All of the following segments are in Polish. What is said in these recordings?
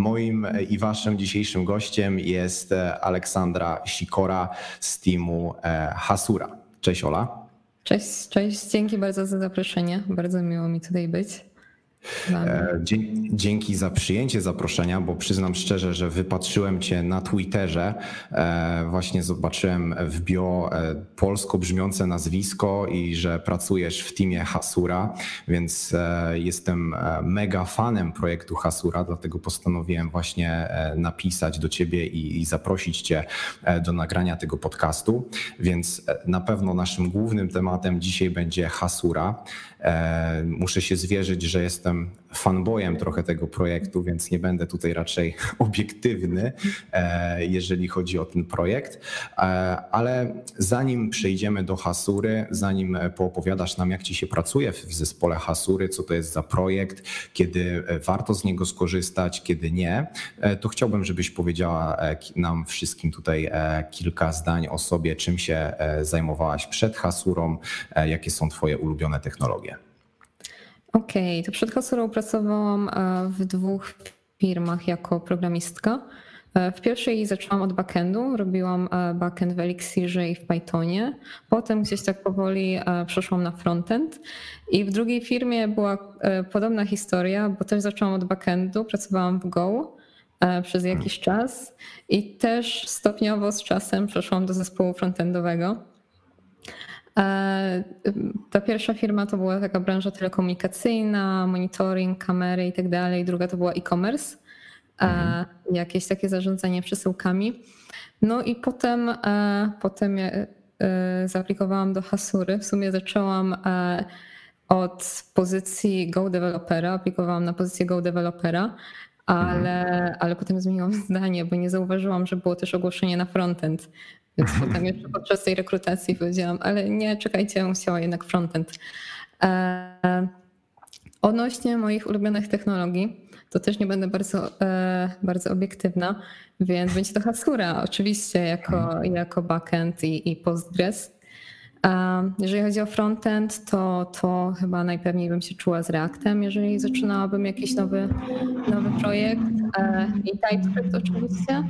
Moim i waszym dzisiejszym gościem jest Aleksandra Sikora z teamu Hasura. Cześć Ola. Cześć, cześć. Dzięki bardzo za zaproszenie. Bardzo miło mi tutaj być. E, dzięki za przyjęcie zaproszenia, bo przyznam szczerze, że wypatrzyłem Cię na Twitterze. E, właśnie zobaczyłem w bio e, polsko brzmiące nazwisko i że pracujesz w teamie Hasura, więc jestem mega fanem projektu Hasura, dlatego postanowiłem właśnie napisać do Ciebie i, i zaprosić Cię do nagrania tego podcastu. Więc na pewno naszym głównym tematem dzisiaj będzie Hasura. Muszę się zwierzyć, że jestem jestem fanboyem trochę tego projektu, więc nie będę tutaj raczej obiektywny, e, jeżeli chodzi o ten projekt. E, ale zanim przejdziemy do Hasury, zanim poopowiadasz nam, jak ci się pracuje w zespole Hasury, co to jest za projekt, kiedy warto z niego skorzystać, kiedy nie, e, to chciałbym, żebyś powiedziała nam wszystkim tutaj kilka zdań o sobie, czym się zajmowałaś przed Hasurą, jakie są Twoje ulubione technologie. Okej, okay, to przed Hasurą pracowałam e, w dwóch firmach jako programistka. E, w pierwszej zaczęłam od backendu, robiłam e, backend w Elixirze i w Pythonie. Potem gdzieś tak powoli przeszłam na frontend. I w drugiej firmie była podobna historia, bo też zaczęłam od backendu, pracowałam w Go przez jakiś czas i też stopniowo z czasem przeszłam do zespołu frontendowego. E, ta pierwsza firma to była taka branża telekomunikacyjna, monitoring, kamery i tak dalej. Druga to była e-commerce, e, mhm. jakieś takie zarządzanie przesyłkami. No i potem, e, potem zaaplikowałam do Hasury. W sumie zaczęłam od pozycji Go Developera, aplikowałam na pozycję Go Developera, ale, mhm. ale potem zmieniłam zdanie, bo nie zauważyłam, że było też ogłoszenie na frontend. Więc potem jeszcze podczas tej rekrutacji powiedziałam, ale nie, czekajcie, ja chciała jednak frontend. E, odnośnie moich ulubionych technologii, to też nie będę bardzo, e, bardzo obiektywna, więc będzie to Hasura oczywiście jako, jako backend i, i Postgres. E, jeżeli chodzi o frontend, to, to chyba najpewniej bym się czuła z Reactem, jeżeli zaczynałabym jakiś nowy, nowy projekt. I TypeScript oczywiście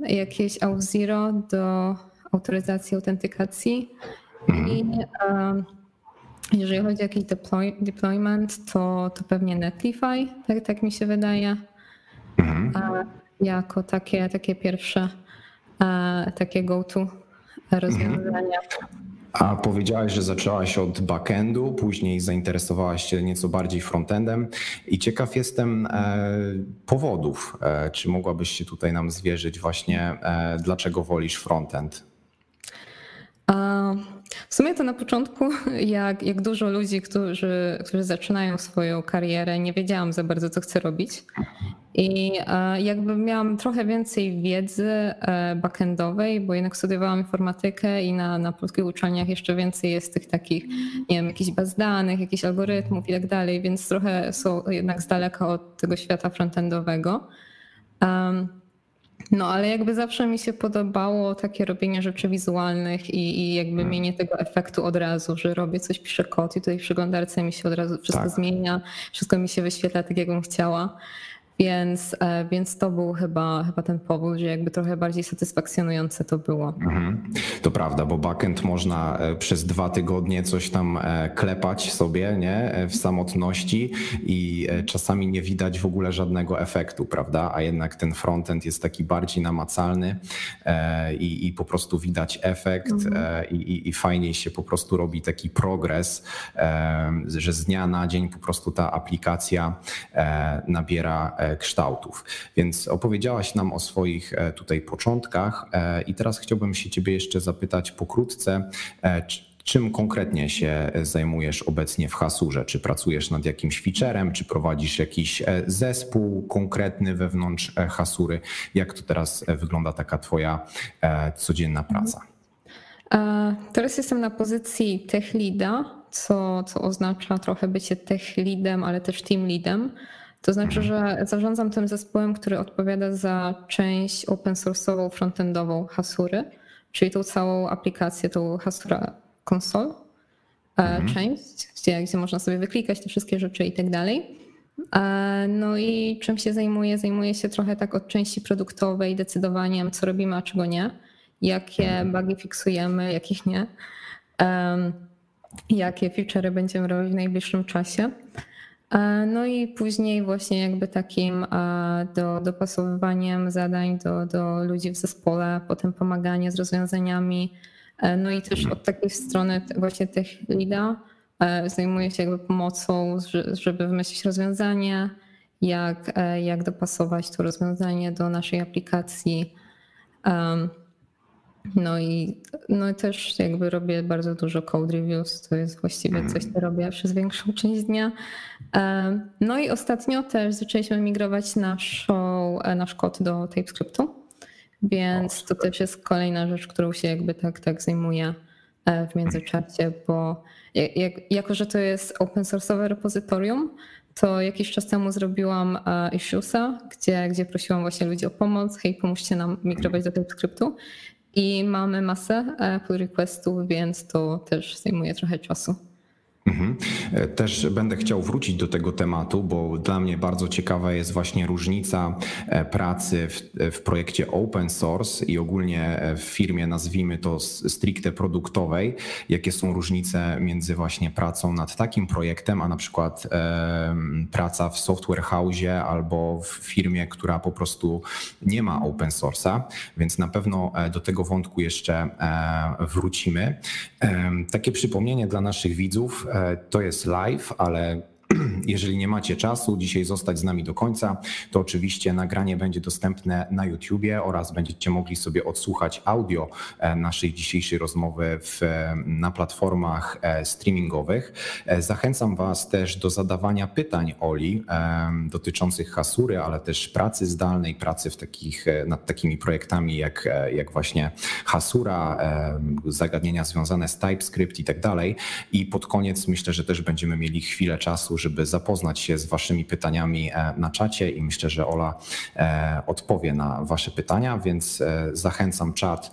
jakieś Auth0 do autoryzacji, autentykacji. Mhm. I um, jeżeli chodzi o jakiś deploy, deployment, to, to pewnie Netlify, tak, tak mi się wydaje. Mhm. jako takie, takie pierwsze, takie go-to rozwiązania. Mhm. A powiedziałaś, że zaczęłaś od backendu, później zainteresowałaś się nieco bardziej frontendem i ciekaw jestem e, powodów. E, czy mogłabyś się tutaj nam zwierzyć właśnie, e, dlaczego wolisz frontend? W sumie to na początku, jak, jak dużo ludzi, którzy, którzy zaczynają swoją karierę, nie wiedziałam za bardzo, co chcę robić. I e, jakby miałam trochę więcej wiedzy e, backendowej, bo jednak studiowałam informatykę i na, na polskich uczelniach jeszcze więcej jest tych takich, nie wiem, jakichś baz danych, jakichś algorytmów i tak dalej, więc trochę są jednak z daleka od tego świata frontendowego. Um, no, ale jakby zawsze mi się podobało takie robienie rzeczy wizualnych i, i jakby hmm. mienie tego efektu od razu, że robię coś, piszę kod i tutaj w przeglądarce mi się od razu wszystko tak. zmienia, wszystko mi się wyświetla tak, jakbym chciała. Więc, e, więc to był chyba, chyba ten powód, że jakby trochę bardziej satysfakcjonujące to było. Mhm. To prawda, bo backend można e, przez dwa tygodnie coś tam e, klepać sobie nie? w samotności i czasami nie widać w ogóle żadnego efektu, prawda? A jednak ten frontend jest taki bardziej namacalny i, i po prostu widać efekt mhm. i, i, i fajniej się po prostu robi taki progres, że z dnia na dzień po prostu ta aplikacja nabiera kształtów. Więc opowiedziałaś nam o swoich e, tutaj początkach e, i teraz chciałbym się ciebie jeszcze zapytać pokrótce, e, Czym konkretnie się zajmujesz obecnie w Hasurze? Czy pracujesz nad jakimś featurem, czy prowadzisz jakiś zespół konkretny wewnątrz Hasury? Jak to teraz wygląda taka Twoja codzienna praca? Teraz jestem na pozycji tech leada, co, co oznacza trochę bycie tech leadem, ale też team leadem. To znaczy, że zarządzam tym zespołem, który odpowiada za część open source'ową, frontendową Hasury, czyli tą całą aplikację, tą Hasura Console, e, mhm. część, gdzie, gdzie można sobie wyklikać te wszystkie rzeczy i tak dalej. No i czym się zajmuję? Zajmuję się trochę tak od części produktowej, decydowaniem, co robimy, a czego nie, jakie mhm. bugi fiksujemy, jakich nie, jakie feature'y będziemy robić w najbliższym czasie. No i później właśnie jakby takim do, dopasowywaniem zadań do, do ludzi w zespole, potem pomaganie z rozwiązaniami. E, no i też od takiej strony właśnie tych lida e, zajmuję się jakby pomocą, żeby wymyślić rozwiązanie, jak, e, jak dopasować to rozwiązanie do naszej aplikacji. No i no też jakby robię bardzo dużo code reviews, to jest właściwie coś, co robię przez większą część dnia. No i ostatnio też zaczęliśmy migrować naszą, nasz kod do TypeScriptu, więc to też jest kolejna rzecz, którą się jakby tak, tak zajmuję e, w międzyczasie, bo jak, jako, że to jest open source'owe repozytorium, to jakiś czas temu zrobiłam e, issuesa, gdzie, gdzie prosiłam właśnie ludzi o pomoc, hej, pomóżcie nam migrować do TypeScriptu i mamy masę e, pull requestów, więc to też zajmuje trochę czasu. Mhm. E, też będę chciał wrócić do tego tematu, bo dla mnie bardzo ciekawa jest właśnie różnica e, pracy w, w, projekcie open source i ogólnie w firmie, nazwijmy to stricte produktowej. Jakie są różnice między właśnie pracą nad takim projektem, a na przykład e, praca w software house albo w firmie, która po prostu nie ma open source'a, więc na pewno do tego wątku jeszcze e, wrócimy. E, takie przypomnienie dla naszych widzów E, to jest live, ale jeżeli nie macie czasu dzisiaj zostać z nami do końca, to oczywiście nagranie będzie dostępne na YouTubie oraz będziecie mogli sobie odsłuchać audio e, naszej dzisiejszej rozmowy w, na platformach e, streamingowych. Zachęcam Was też do zadawania pytań Oli dotyczących Hasury, ale też pracy zdalnej, pracy w takich, nad takimi projektami jak, jak właśnie Hasura, zagadnienia związane z TypeScript i tak dalej. I pod koniec myślę, że też będziemy mieli chwilę czasu, żeby zapoznać się z Waszymi pytaniami e, na czacie i myślę, że Ola e, odpowie na Wasze pytania, więc e, zachęcam czat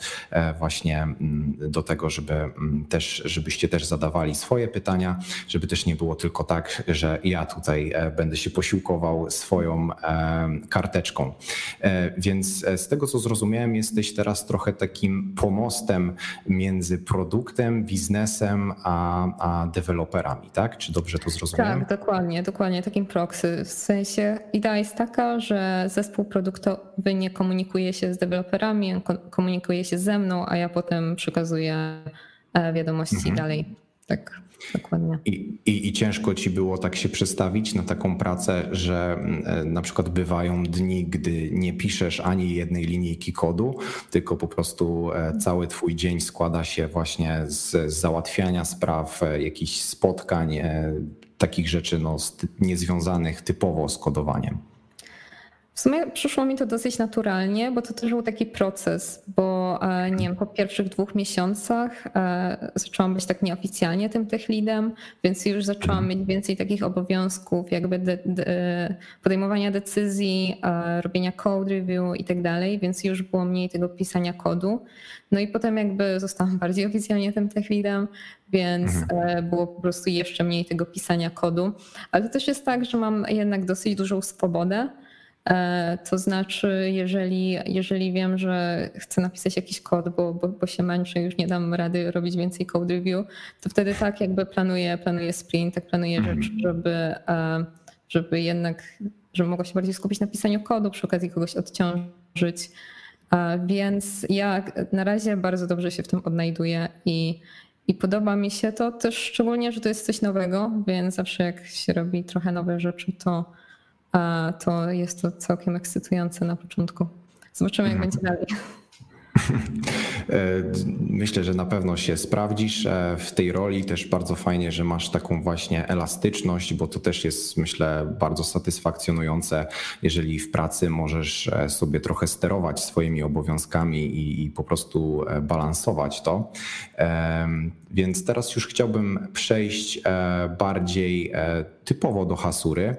właśnie mm, do tego, żeby mm, też, żebyście też zadawali swoje pytania, żeby też nie było tylko tak, że ja tutaj będę się posiłkował swoją karteczką. Więc z tego, co zrozumiałem, jesteś teraz trochę takim pomostem między produktem, biznesem, a, a deweloperami, tak? Czy dobrze to zrozumiałem? Tak, dokładnie, dokładnie, takim proxy. W sensie idea jest taka, że zespół produktowy nie komunikuje się z deweloperami, komunikuje się ze mną, a ja potem przekazuję e, wiadomości mhm. dalej. Tak, dokładnie. I, i, I ciężko ci było tak się przestawić na taką pracę, że e, na przykład bywają dni, gdy nie piszesz ani jednej linijki kodu, tylko po prostu e, cały twój dzień składa się właśnie z, z załatwiania spraw, jakichś spotkań, takich rzeczy no, niezwiązanych typowo z kodowaniem? W sumie przyszło mi to dosyć naturalnie, bo to też był taki proces, bo e, nie wiem, po pierwszych dwóch miesiącach e, zaczęłam być tak nieoficjalnie tym tech leadem, więc już zaczęłam mhm. mieć więcej takich obowiązków, jakby de, de, podejmowania decyzji, e, robienia code review i tak dalej, więc już było mniej tego pisania kodu. No i potem jakby zostałam bardziej oficjalnie tym tech leadem, więc mhm. było po prostu jeszcze mniej tego pisania kodu. Ale to też jest tak, że mam jednak dosyć dużą swobodę E, to znaczy, jeżeli, jeżeli wiem, że chcę napisać jakiś kod, bo, bo, bo się męczę, już nie dam rady robić więcej code review, to wtedy tak jakby planuję, planuję sprint, tak planuję mhm. rzecz, żeby, e, żeby jednak, żeby mogła się bardziej skupić na pisaniu kodu, przy okazji kogoś odciążyć. E, więc ja na razie bardzo dobrze się w tym odnajduję i, i podoba mi się to też szczególnie, że to jest coś nowego, więc zawsze jak się robi trochę nowe rzeczy, to to jest to całkiem ekscytujące na początku. Zobaczymy, jak mhm. będzie dalej. E, myślę, że na pewno się sprawdzisz e, w tej roli. Też bardzo fajnie, że masz taką właśnie elastyczność, bo to też jest, myślę, bardzo satysfakcjonujące, jeżeli w pracy możesz e, sobie trochę sterować swoimi obowiązkami i, i po prostu balansować to. Więc teraz już chciałbym przejść bardziej typowo do Hasury.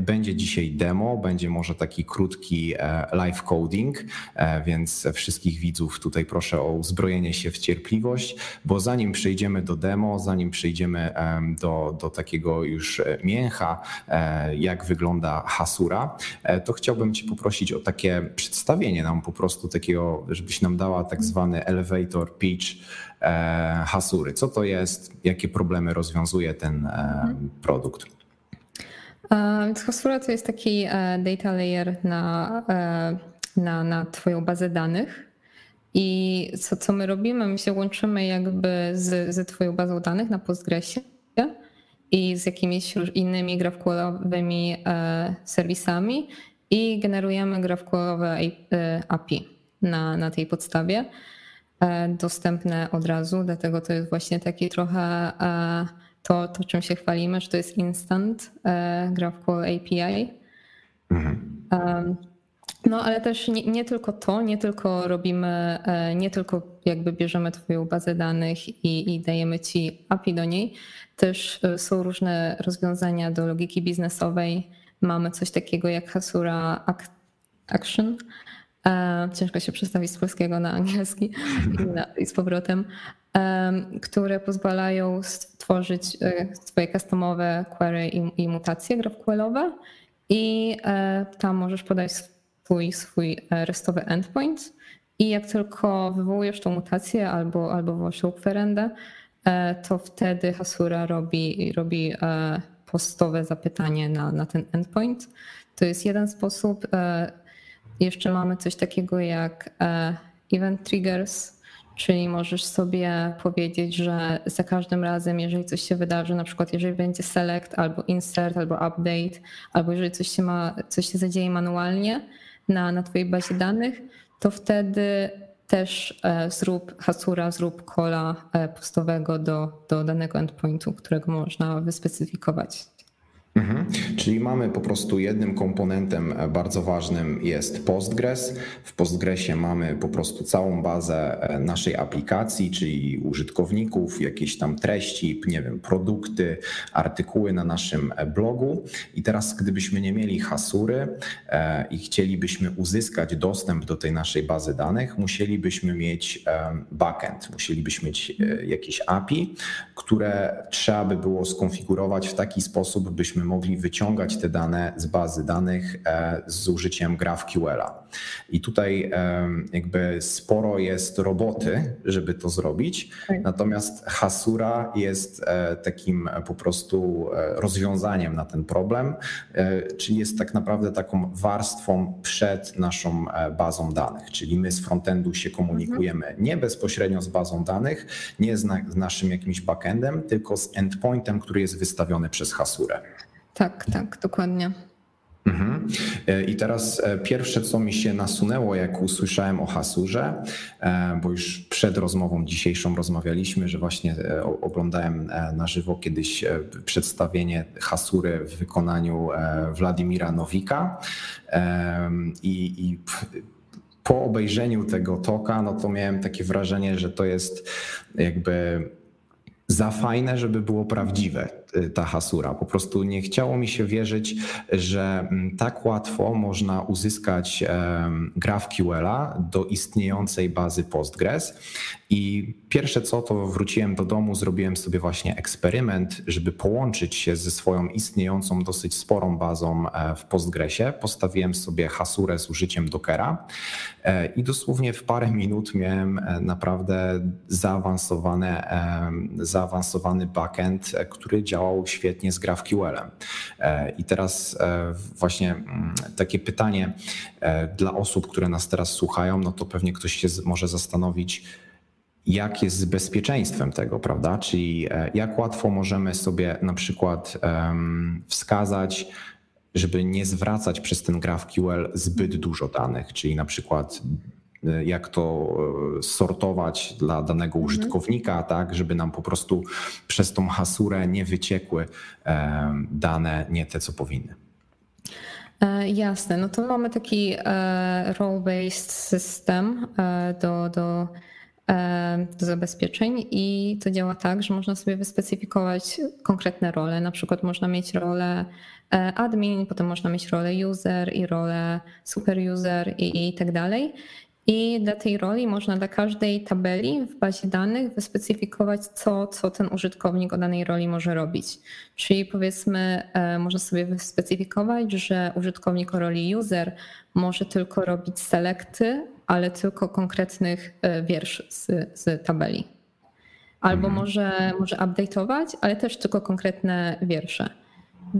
Będzie dzisiaj demo, będzie może taki krótki live coding, więc wszystkich widzów tutaj proszę o uzbrojenie się w cierpliwość, bo zanim przejdziemy do demo, zanim przejdziemy do, do takiego już mięcha, jak wygląda Hasura, to chciałbym Cię poprosić o takie przedstawienie nam po prostu takiego, żebyś nam dała tak zwany elevator pitch Hasury. Co to jest, jakie problemy rozwiązuje ten produkt? Więc Hasura to jest taki e, data layer na, e, na, na Twoją bazę danych. I co, co my robimy? My się łączymy jakby z, z Twoją bazą danych na Postgresie i z jakimiś innymi GraphQLowymi e, serwisami i generujemy GraphQLowe API na, na tej podstawie dostępne od razu, dlatego to jest właśnie taki trochę to, to czym się chwalimy, że to jest instant e, GraphQL API. Mhm. No ale też nie, nie, tylko to, nie tylko robimy, e, nie tylko jakby bierzemy twoją bazę danych i, i dajemy ci API do niej, też e, są różne rozwiązania do logiki biznesowej. Mamy coś takiego jak Hasura Action, ciężko się przestawić z polskiego na angielski i z powrotem, które pozwalają stworzyć e, swoje customowe query i, mutacje GraphQLowe i e, tam możesz podać swój, swój e, restowy endpoint i jak tylko wywołujesz tą mutację albo, albo waszą kwerendę, to wtedy Hasura robi, robi postowe zapytanie na, na ten endpoint. To jest jeden sposób. Jeszcze mamy coś takiego jak event triggers, Czyli możesz sobie powiedzieć, że za każdym razem, jeżeli coś się wydarzy, na przykład jeżeli będzie select albo insert albo update, albo jeżeli coś się, ma, coś się zadzieje manualnie na, na Twojej bazie danych, to wtedy też e, zrób hasura, zrób kola e, postowego do, do danego endpointu, którego można wyspecyfikować. Mhm. Czyli mamy po prostu jednym komponentem bardzo ważnym jest Postgres. W Postgresie mamy po prostu całą bazę e, naszej aplikacji, czyli użytkowników, jakieś tam treści, nie wiem, produkty, artykuły na naszym e, blogu. I teraz, gdybyśmy nie mieli hasury e, i chcielibyśmy uzyskać dostęp do tej naszej bazy danych, musielibyśmy mieć backend, musielibyśmy mieć jakieś API, które trzeba by było skonfigurować w taki sposób, byśmy mogli wyciągać te dane z bazy danych e, z użyciem GraphQL-a. I tutaj jakby sporo jest roboty, żeby to zrobić, tak. natomiast Hasura jest e, takim po prostu e, rozwiązaniem na ten problem, czyli jest tak naprawdę taką warstwą przed naszą bazą danych, czyli my z frontendu się komunikujemy mhm. nie bezpośrednio z bazą danych, nie z, naszym jakimś backendem, tylko z endpointem, który jest wystawiony przez Hasurę. Tak, tak, dokładnie. Mhm. E, I teraz e, pierwsze, co mi się nasunęło, jak usłyszałem o Hasurze, e, bo już przed rozmową dzisiejszą rozmawialiśmy, że właśnie oglądałem na żywo kiedyś przedstawienie Hasury w wykonaniu Władimira Nowika i, i po obejrzeniu tego toka, no to miałem takie wrażenie, że to jest jakby za fajne, żeby było prawdziwe ta hasura. Po prostu nie chciało mi się wierzyć, że mm, tak łatwo można uzyskać GraphQL-a do istniejącej bazy Postgres. I pierwsze co, to wróciłem do domu, zrobiłem sobie właśnie eksperyment, żeby połączyć się ze swoją istniejącą dosyć sporą bazą e, w Postgresie. Postawiłem sobie hasurę z użyciem Dockera e, i dosłownie w parę minut miałem e, naprawdę zaawansowany backend, który świetnie z GraphQL-em. I teraz właśnie mm, takie pytanie dla osób, które nas teraz słuchają, no to pewnie ktoś się może zastanowić, jak jest z bezpieczeństwem tego, prawda? Czyli e, jak łatwo możemy sobie na przykład wskazać, żeby nie zwracać przez ten GraphQL zbyt dużo danych, czyli na przykład e, jak to e, sortować dla danego mhm. użytkownika, tak, żeby nam po prostu przez tą hasurę nie wyciekły dane, nie te, co powinny. Jasne, no to mamy taki role-based system do, do do zabezpieczeń i to działa tak, że można sobie wyspecyfikować konkretne role. Na przykład można mieć rolę e, admin, potem można mieć rolę user i rolę super user i, i tak dalej. I dla tej roli można dla każdej tabeli w bazie danych wyspecyfikować, co, co ten użytkownik o danej roli może robić. Czyli powiedzmy, e, można sobie wyspecyfikować, że użytkownik o roli user może tylko robić selekty, ale tylko konkretnych e, wierszy z, z tabeli. Albo mhm. może, może update'ować, ale też tylko konkretne wiersze.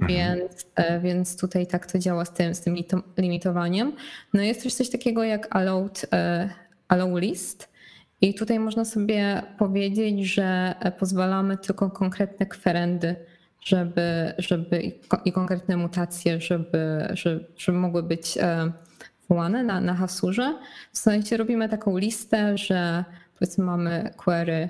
Mhm. Więc, e, więc tutaj tak to działa z tym, z tym limitowaniem. No jest też coś takiego jak allowed, e, allow list. I tutaj można sobie powiedzieć, że e, pozwalamy tylko konkretne kwerendy, żeby, żeby i konkretne mutacje, żeby, żeby, żeby mogły być wołane na, na hasurze. W sensie robimy taką listę, że powiedzmy mamy query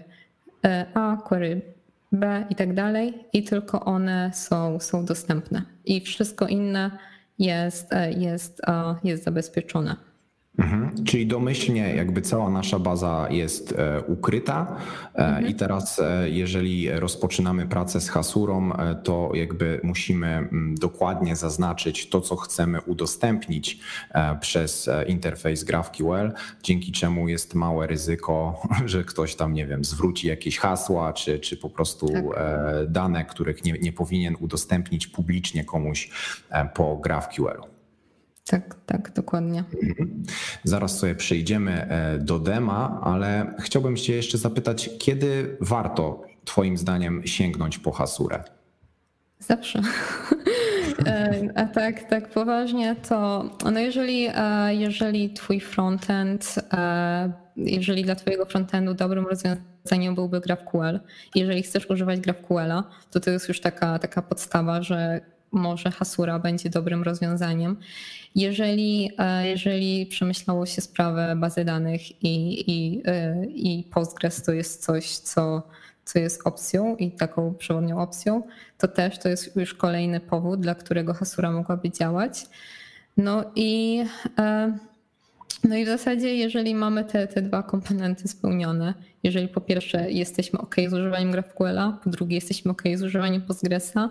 A, query B i tak dalej, i tylko one są, są dostępne. I wszystko inne jest, e, jest, e, jest zabezpieczone. Mhm. Czyli domyślnie jakby cała nasza baza jest e, ukryta e, mhm. i teraz e, jeżeli rozpoczynamy pracę z Hasurą, to jakby musimy mm, dokładnie zaznaczyć to, co chcemy udostępnić przez interfejs GraphQL, dzięki czemu jest małe ryzyko, że ktoś tam, nie wiem, zwróci jakieś hasła, czy, czy po prostu tak. dane, których nie, nie powinien udostępnić publicznie komuś po GraphQL. Tak, tak, dokładnie. Mhm. Zaraz sobie przejdziemy e, do dema, ale chciałbym Cię jeszcze zapytać, kiedy warto Twoim zdaniem sięgnąć po hasurę? Zawsze. E, a tak, tak poważnie, to no jeżeli, e, jeżeli twój frontend, jeżeli dla twojego frontendu dobrym rozwiązaniem byłby GraphQL, jeżeli chcesz używać GraphQLa, to to jest już taka, taka podstawa, że może Hasura będzie dobrym rozwiązaniem. Jeżeli, e, jeżeli przemyślało się sprawę bazy danych i, i, e, i Postgres to jest coś, co, co jest opcją i taką przewodnią opcją, to też to jest już kolejny powód, dla którego Hasura mogłaby działać. No i, e, no i w zasadzie, jeżeli mamy te, te dwa komponenty spełnione, jeżeli po pierwsze jesteśmy OK z używaniem GraphQL, po drugie jesteśmy OK z używaniem Postgresa,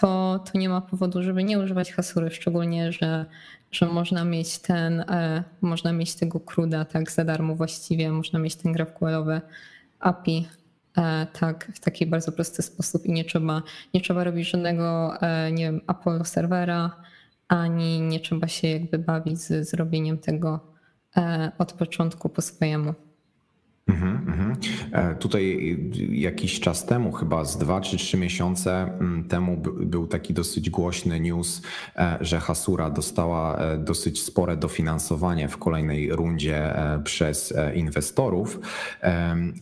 to, to nie ma powodu, żeby nie używać hasury, szczególnie, że, że można mieć ten, e, można mieć tego cruda tak za darmo właściwie, można mieć ten GraphQLowy API e, tak w taki bardzo prosty sposób i nie trzeba, nie trzeba robić żadnego, e, nie wiem, Apollo serwera, ani nie trzeba się jakby bawić z zrobieniem tego e, od początku po swojemu. Mhm. E, tutaj jakiś czas temu, chyba z dwa czy trzy miesiące mm, temu, był taki dosyć głośny news, e, że Hasura dostała e, dosyć spore dofinansowanie w kolejnej rundzie przez inwestorów.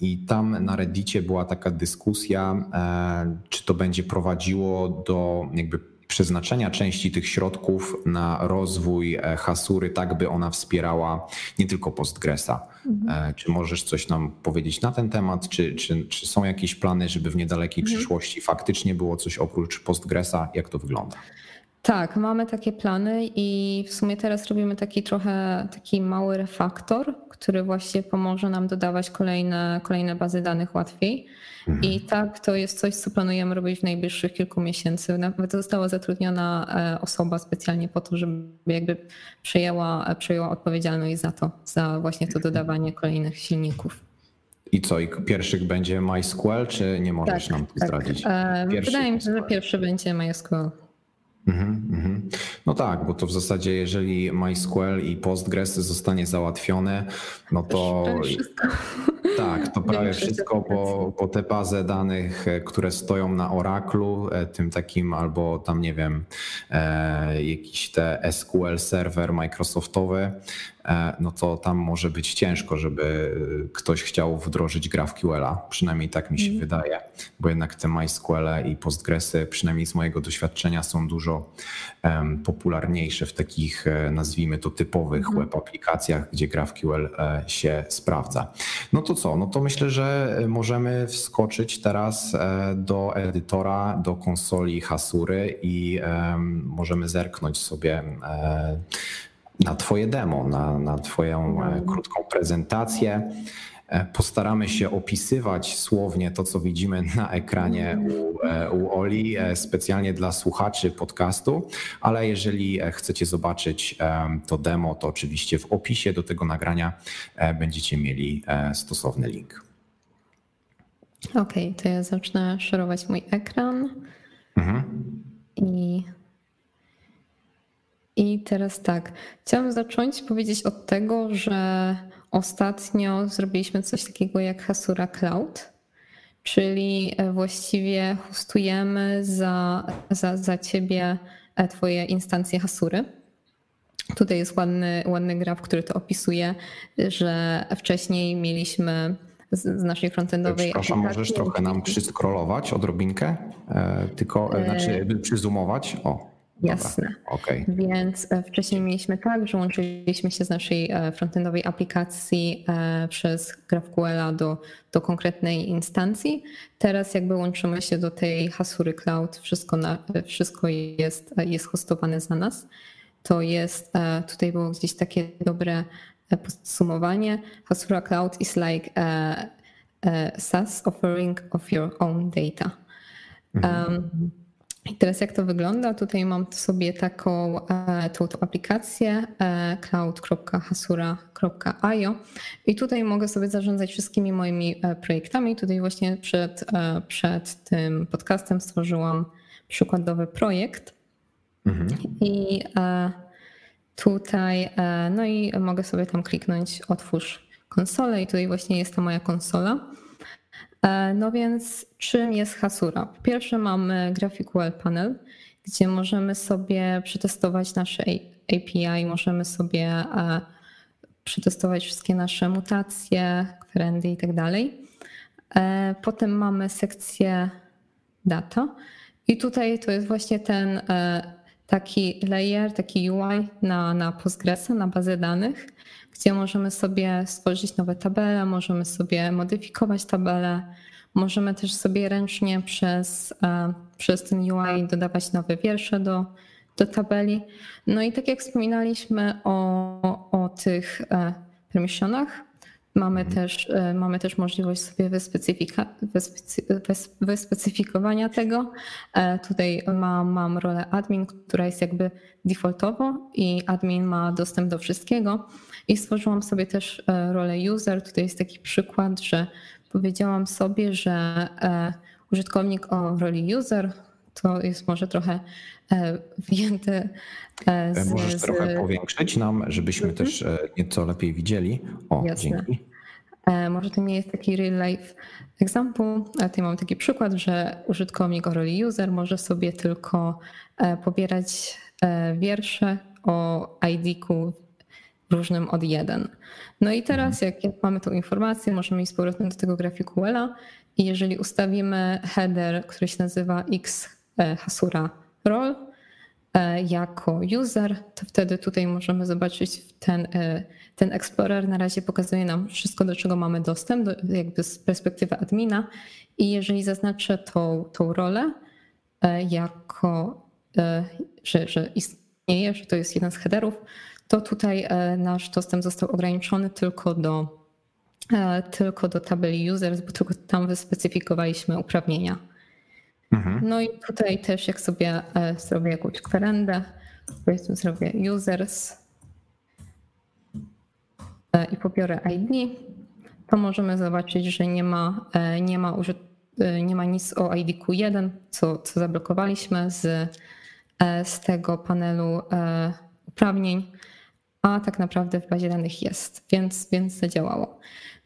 I tam na Reddicie była taka dyskusja, czy to będzie prowadziło do jakby przeznaczenia części tych środków na rozwój e, Hasury, tak by ona wspierała nie tylko Postgresa. Mhm. E, czy możesz coś nam powiedzieć na ten temat? Czy, czy, czy są jakieś plany, żeby w niedalekiej mhm. przyszłości faktycznie było coś oprócz Postgresa? Jak to wygląda? Tak, mamy takie plany i w sumie teraz robimy taki trochę taki mały refaktor, który właśnie pomoże nam dodawać kolejne, kolejne bazy danych łatwiej. Mhm. I tak, to jest coś, co planujemy robić w najbliższych kilku miesięcy. Nawet została zatrudniona e, osoba specjalnie po to, żeby jakby przejęła, przejęła odpowiedzialność za to, za właśnie to dodawanie kolejnych silników. I co, i pierwszych będzie MySQL, czy nie możesz tak, nam tak. zdradzić? E, wydaje mi się, że pierwszy będzie MySQL. Mhm, mhm. No tak, bo to w zasadzie jeżeli MySQL i Postgres zostanie załatwione, no to tak, to prawie wszystko, bo, bo te bazy danych, e, które stoją na Oraclu, e, tym takim albo tam nie wiem, e, jakiś te SQL serwer Microsoftowy, no to tam może być ciężko, żeby e, ktoś chciał wdrożyć GraphQL-a. Przynajmniej tak mi się mm. wydaje, bo jednak te MySQL i Postgresy, przynajmniej z mojego doświadczenia, są dużo um, popularniejsze w takich, e, nazwijmy to, typowych mm. web aplikacjach, gdzie GraphQL się sprawdza. No to co? No to myślę, że możemy wskoczyć teraz do edytora, do konsoli Hasury i um, możemy zerknąć sobie na Twoje demo, na, na Twoją e, krótką prezentację. Postaramy się opisywać słownie to, co widzimy na ekranie u, u Oli, specjalnie dla słuchaczy podcastu, ale jeżeli chcecie zobaczyć to demo, to oczywiście w opisie do tego nagrania będziecie mieli stosowny link. Okej, okay, to ja zacznę szerować mój ekran. Mhm. I, I teraz tak. Chciałam zacząć powiedzieć od tego, że ostatnio zrobiliśmy coś takiego jak Hasura Cloud, czyli e, właściwie hostujemy za, za, za ciebie e, twoje instancje Hasury. Tutaj jest ładny, ładny graf, który to opisuje, że wcześniej mieliśmy z, naszej frontendowej Przepraszam, aplikacji. możesz trochę nam przyskrolować odrobinkę, e, tylko znaczy przyzumować. O. Jasne. Okay. Więc e, wcześniej mieliśmy tak, że łączyliśmy się z naszej frontendowej aplikacji przez GraphQL do, do konkretnej instancji. Teraz jakby łączymy się do tej Hasury Cloud, wszystko, na, wszystko jest, jest hostowane za nas. To jest, tutaj było gdzieś takie dobre podsumowanie. Hasura Cloud is like a, a SaaS offering of your own data. Um, I teraz jak to wygląda? Tutaj mam sobie taką e, tą, tą aplikację e, cloud.hasura.io i tutaj mogę sobie zarządzać wszystkimi moimi e, projektami. Tutaj właśnie przed, przed tym podcastem stworzyłam przykładowy projekt. Mhm. I Tutaj, no i mogę sobie tam kliknąć otwórz konsolę i tutaj właśnie jest ta moja konsola. E, no więc czym jest Hasura? Po pierwsze mamy GraphQL Panel, gdzie możemy sobie przetestować nasze API, możemy sobie e, przetestować wszystkie nasze mutacje, querendy i tak dalej. Potem mamy sekcję data i tutaj to jest właśnie ten taki layer, taki UI na, na Postgresa, na bazę danych, gdzie możemy sobie stworzyć nowe tabele, możemy sobie modyfikować tabele, możemy też sobie ręcznie przez, e, przez ten UI dodawać nowe wiersze do, do tabeli. No i tak jak wspominaliśmy o, o tych e, permissionach, Mamy mhm. też, e, mamy też możliwość sobie wyspecyfika, wyspecyfikowania tego. E, tutaj mam, mam rolę admin, która jest jakby defaultowo i admin ma dostęp do wszystkiego. I stworzyłam sobie też e, rolę user. Tutaj jest taki przykład, że powiedziałam sobie, że użytkownik o roli user to jest może trochę wyjęte z, Możesz trochę powiększyć nam, żebyśmy mhm. też nieco lepiej widzieli. O, Jasne. dzięki. E, może to nie jest taki real life example, ale tutaj mam taki przykład, że użytkownik o roli user może sobie tylko e, pobierać e, wiersze o ID-ku różnym od jeden. No i teraz jak, jak mamy tą informację, możemy iść z powrotem do tego GraphQL-a i jeżeli ustawimy header, który się nazywa x hasura role jako user, to wtedy tutaj możemy zobaczyć ten ten Explorer na razie pokazuje nam wszystko, do czego mamy dostęp, do, jakby z perspektywy admina. I jeżeli zaznaczę tą, tą rolę e, jako, e, że, że istnieje, że to jest jeden z headerów, to tutaj e, nasz dostęp został ograniczony tylko do, tylko do tabeli users, bo tylko tam wyspecyfikowaliśmy uprawnienia. Mhm. No i tutaj też jak sobie zrobię jakąś kwerendę, powiedzmy zrobię users, E, i pobiorę ID, to możemy zobaczyć, że nie ma, e, nie ma, e, nie ma nic o ID Q1, co, co zablokowaliśmy z, z tego panelu uprawnień, a tak naprawdę w bazie danych jest, więc, więc zadziałało.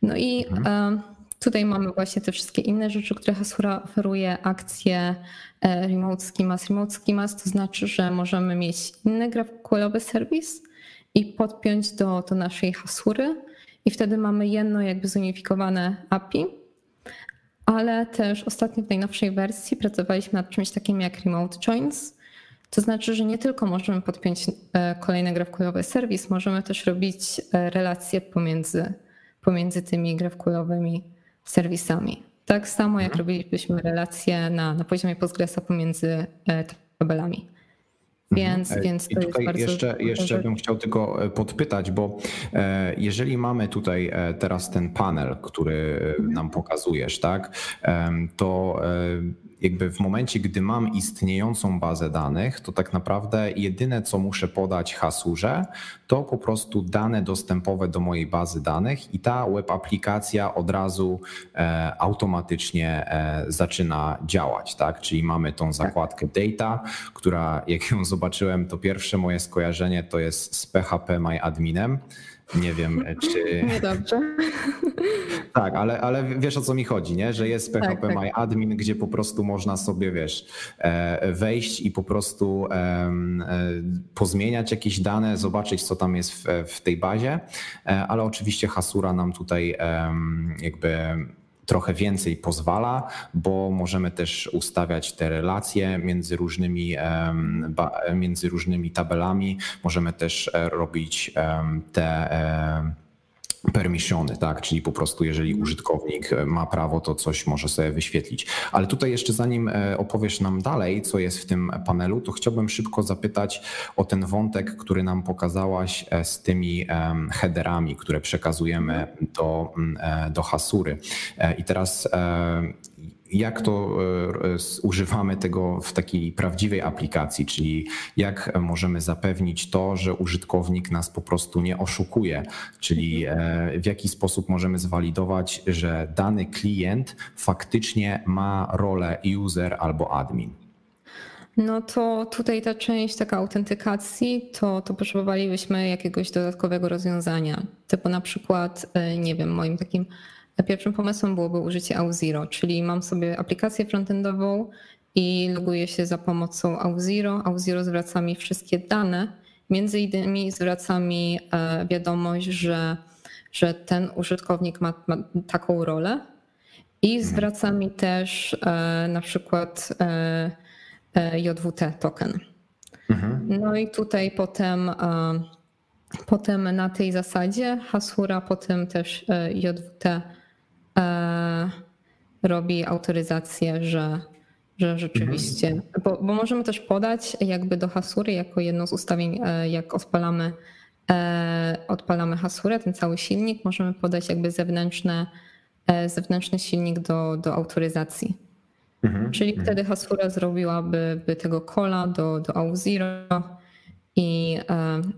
No i mhm. Tutaj mamy właśnie te wszystkie inne rzeczy, które Hasura oferuje, akcje Remote Schemas, Remote Schemas, to znaczy, że możemy mieć inny GraphQLowy serwis, i podpiąć do, do naszej hasury. I wtedy mamy jedno jakby zunifikowane API, ale też ostatnio w najnowszej wersji pracowaliśmy nad czymś takim jak remote joins. To znaczy, że nie tylko możemy podpiąć e, kolejny GraphQLowy serwis, możemy też robić e, relacje pomiędzy, pomiędzy tymi GraphQLowymi serwisami. Tak samo jak mhm. robilibyśmy relacje na, na poziomie Postgresa pomiędzy e, tabelami. Więc, mhm. więc I tutaj jeszcze, jeszcze bym chciał tylko e, podpytać, bo e, jeżeli mamy tutaj e, teraz ten panel, który nam pokazujesz, tak, to jakby w momencie, gdy mam istniejącą bazę danych, to tak naprawdę jedyne, co muszę podać hasurze, to po prostu dane dostępowe do mojej bazy danych i ta web aplikacja od razu e, automatycznie e, zaczyna działać, tak? Czyli mamy tą tak. zakładkę data, która jak ją zobaczyłem, to pierwsze moje skojarzenie to jest z PHP. Nie wiem, czy. Niedobrze. Tak, ale, ale wiesz o co mi chodzi, nie? Że jest PHP tak, tak. My Admin, gdzie po prostu można sobie, wiesz, e, wejść i po prostu e, pozmieniać jakieś dane, zobaczyć, co tam jest w, w tej bazie, e, ale oczywiście Hasura nam tutaj jakby trochę więcej pozwala, bo możemy też ustawiać te relacje między różnymi, między różnymi tabelami, możemy też e, robić te permissiony, tak? Czyli po prostu jeżeli użytkownik e, ma prawo, to coś może sobie wyświetlić. Ale tutaj jeszcze zanim e, opowiesz nam dalej, co jest w tym panelu, to chciałbym szybko zapytać o ten wątek, który nam pokazałaś e, z tymi headerami, które przekazujemy do, do Hasury. I teraz jak to e, używamy tego w takiej prawdziwej aplikacji, czyli jak możemy zapewnić to, że użytkownik nas po prostu nie oszukuje, czyli e, w jaki sposób możemy zwalidować, że dany klient faktycznie ma rolę user albo admin. No to tutaj ta część taka autentykacji, to, to potrzebowalibyśmy jakiegoś dodatkowego rozwiązania. Typu na przykład, e, nie wiem, moim takim Pierwszym pomysłem byłoby użycie Auth0, czyli mam sobie aplikację frontendową i loguję się za pomocą Auth0. Auth0 zwraca mi wszystkie dane, między innymi zwraca mi e, wiadomość, że, że ten użytkownik ma, ma taką rolę i mhm. zwraca mi też e, na przykład e, JWT token. Mhm. No i tutaj potem Potem na tej zasadzie Hasura, potem też JWT robi autoryzację, że, że rzeczywiście, mhm. bo, bo, możemy też podać jakby do Hasury jako jedno z ustawień, e, jak odpalamy, e, odpalamy Hasurę, ten cały silnik, możemy podać jakby zewnętrzne, zewnętrzny silnik do, do autoryzacji. Mhm. Czyli mhm. wtedy Hasura zrobiłaby by tego kola do, do Auth0 i,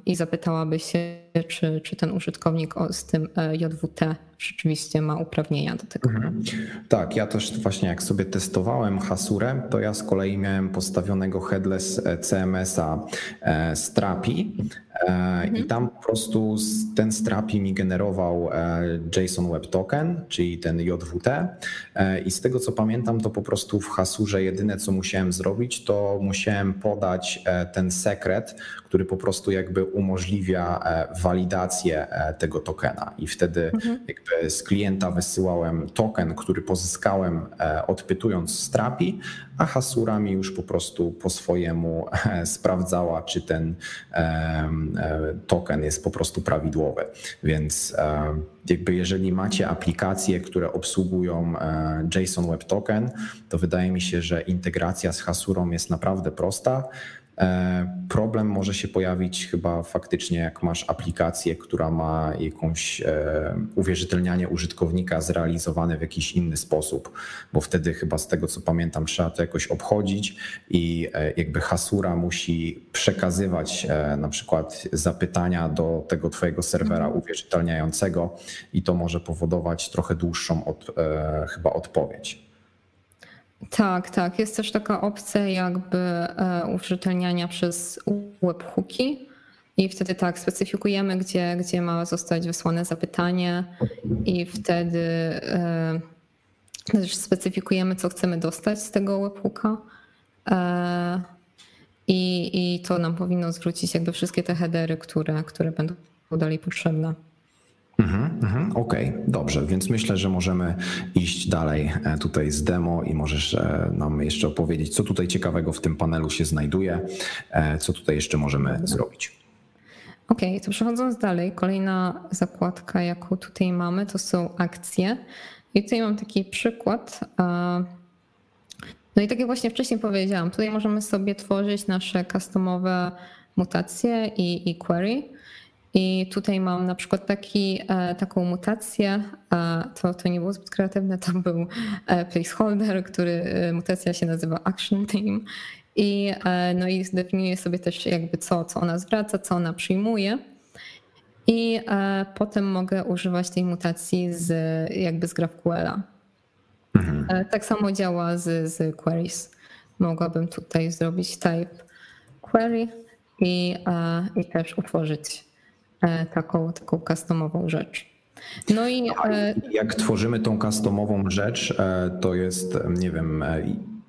i zapytałaby się, czy, czy ten użytkownik z tym JWT rzeczywiście ma uprawnienia do tego. Mhm. Tak, ja też właśnie jak sobie testowałem Hasurę, to ja z kolei miałem postawionego headless e, CMS-a e, Strapi e, mhm. i tam po prostu ten Strapi mi generował JSON Web Token, czyli ten JWT i z tego co pamiętam, to po prostu w Hasurze jedyne co musiałem zrobić, to musiałem podać ten sekret, który po prostu jakby umożliwia walidację tego tokena i wtedy mhm z klienta wysyłałem token, który pozyskałem e, odpytując Strapi, a Hasura mi już po prostu po swojemu e, sprawdzała, czy ten e, token jest po prostu prawidłowy. Więc jakby jeżeli macie aplikacje, które obsługują JSON Web Token, to wydaje mi się, że integracja z Hasurą jest naprawdę prosta. E, problem może się pojawić chyba faktycznie, jak masz aplikację, która ma jakąś e, uwierzytelnianie użytkownika zrealizowane w jakiś inny sposób, bo wtedy chyba z tego co pamiętam, trzeba to jakoś obchodzić i e, jakby hasura musi przekazywać na przykład zapytania do tego twojego serwera mhm. uwierzytelniającego i to może powodować trochę dłuższą od, chyba odpowiedź. Tak, tak. Jest też taka opcja jakby e, przez webhooki. I wtedy tak, specyfikujemy, gdzie, gdzie ma zostać wysłane zapytanie, i wtedy e, też specyfikujemy, co chcemy dostać z tego webhooka. E, I, I to nam powinno zwrócić jakby wszystkie te headery, które, które będą dalej potrzebne. Mhm, mhm, Okej, okay, dobrze, więc myślę, że możemy iść dalej e, tutaj z demo i możesz e, nam jeszcze opowiedzieć, co tutaj ciekawego w tym panelu się znajduje, e, co tutaj jeszcze możemy zrobić. Okej, okay, to przechodząc dalej, kolejna zakładka, jaką tutaj mamy, to są akcje. I tutaj mam taki przykład. No i tak jak właśnie wcześniej powiedziałam, tutaj możemy sobie tworzyć nasze customowe mutacje i, i query. I tutaj mam na przykład taki, e, taką mutację, to, to nie było zbyt kreatywne, to był e, placeholder, który e, mutacja się nazywa action team i, no i zdefiniuję sobie też jakby co, co ona zwraca, co ona przyjmuje. I potem mogę używać tej mutacji z, jakby z GraphQL-a. Mhm. Tak samo działa z, z queries. Mogłabym tutaj zrobić type query i, i też utworzyć taką, taką customową rzecz. No i e, jak tworzymy tą customową rzecz, e, to jest, nie wiem,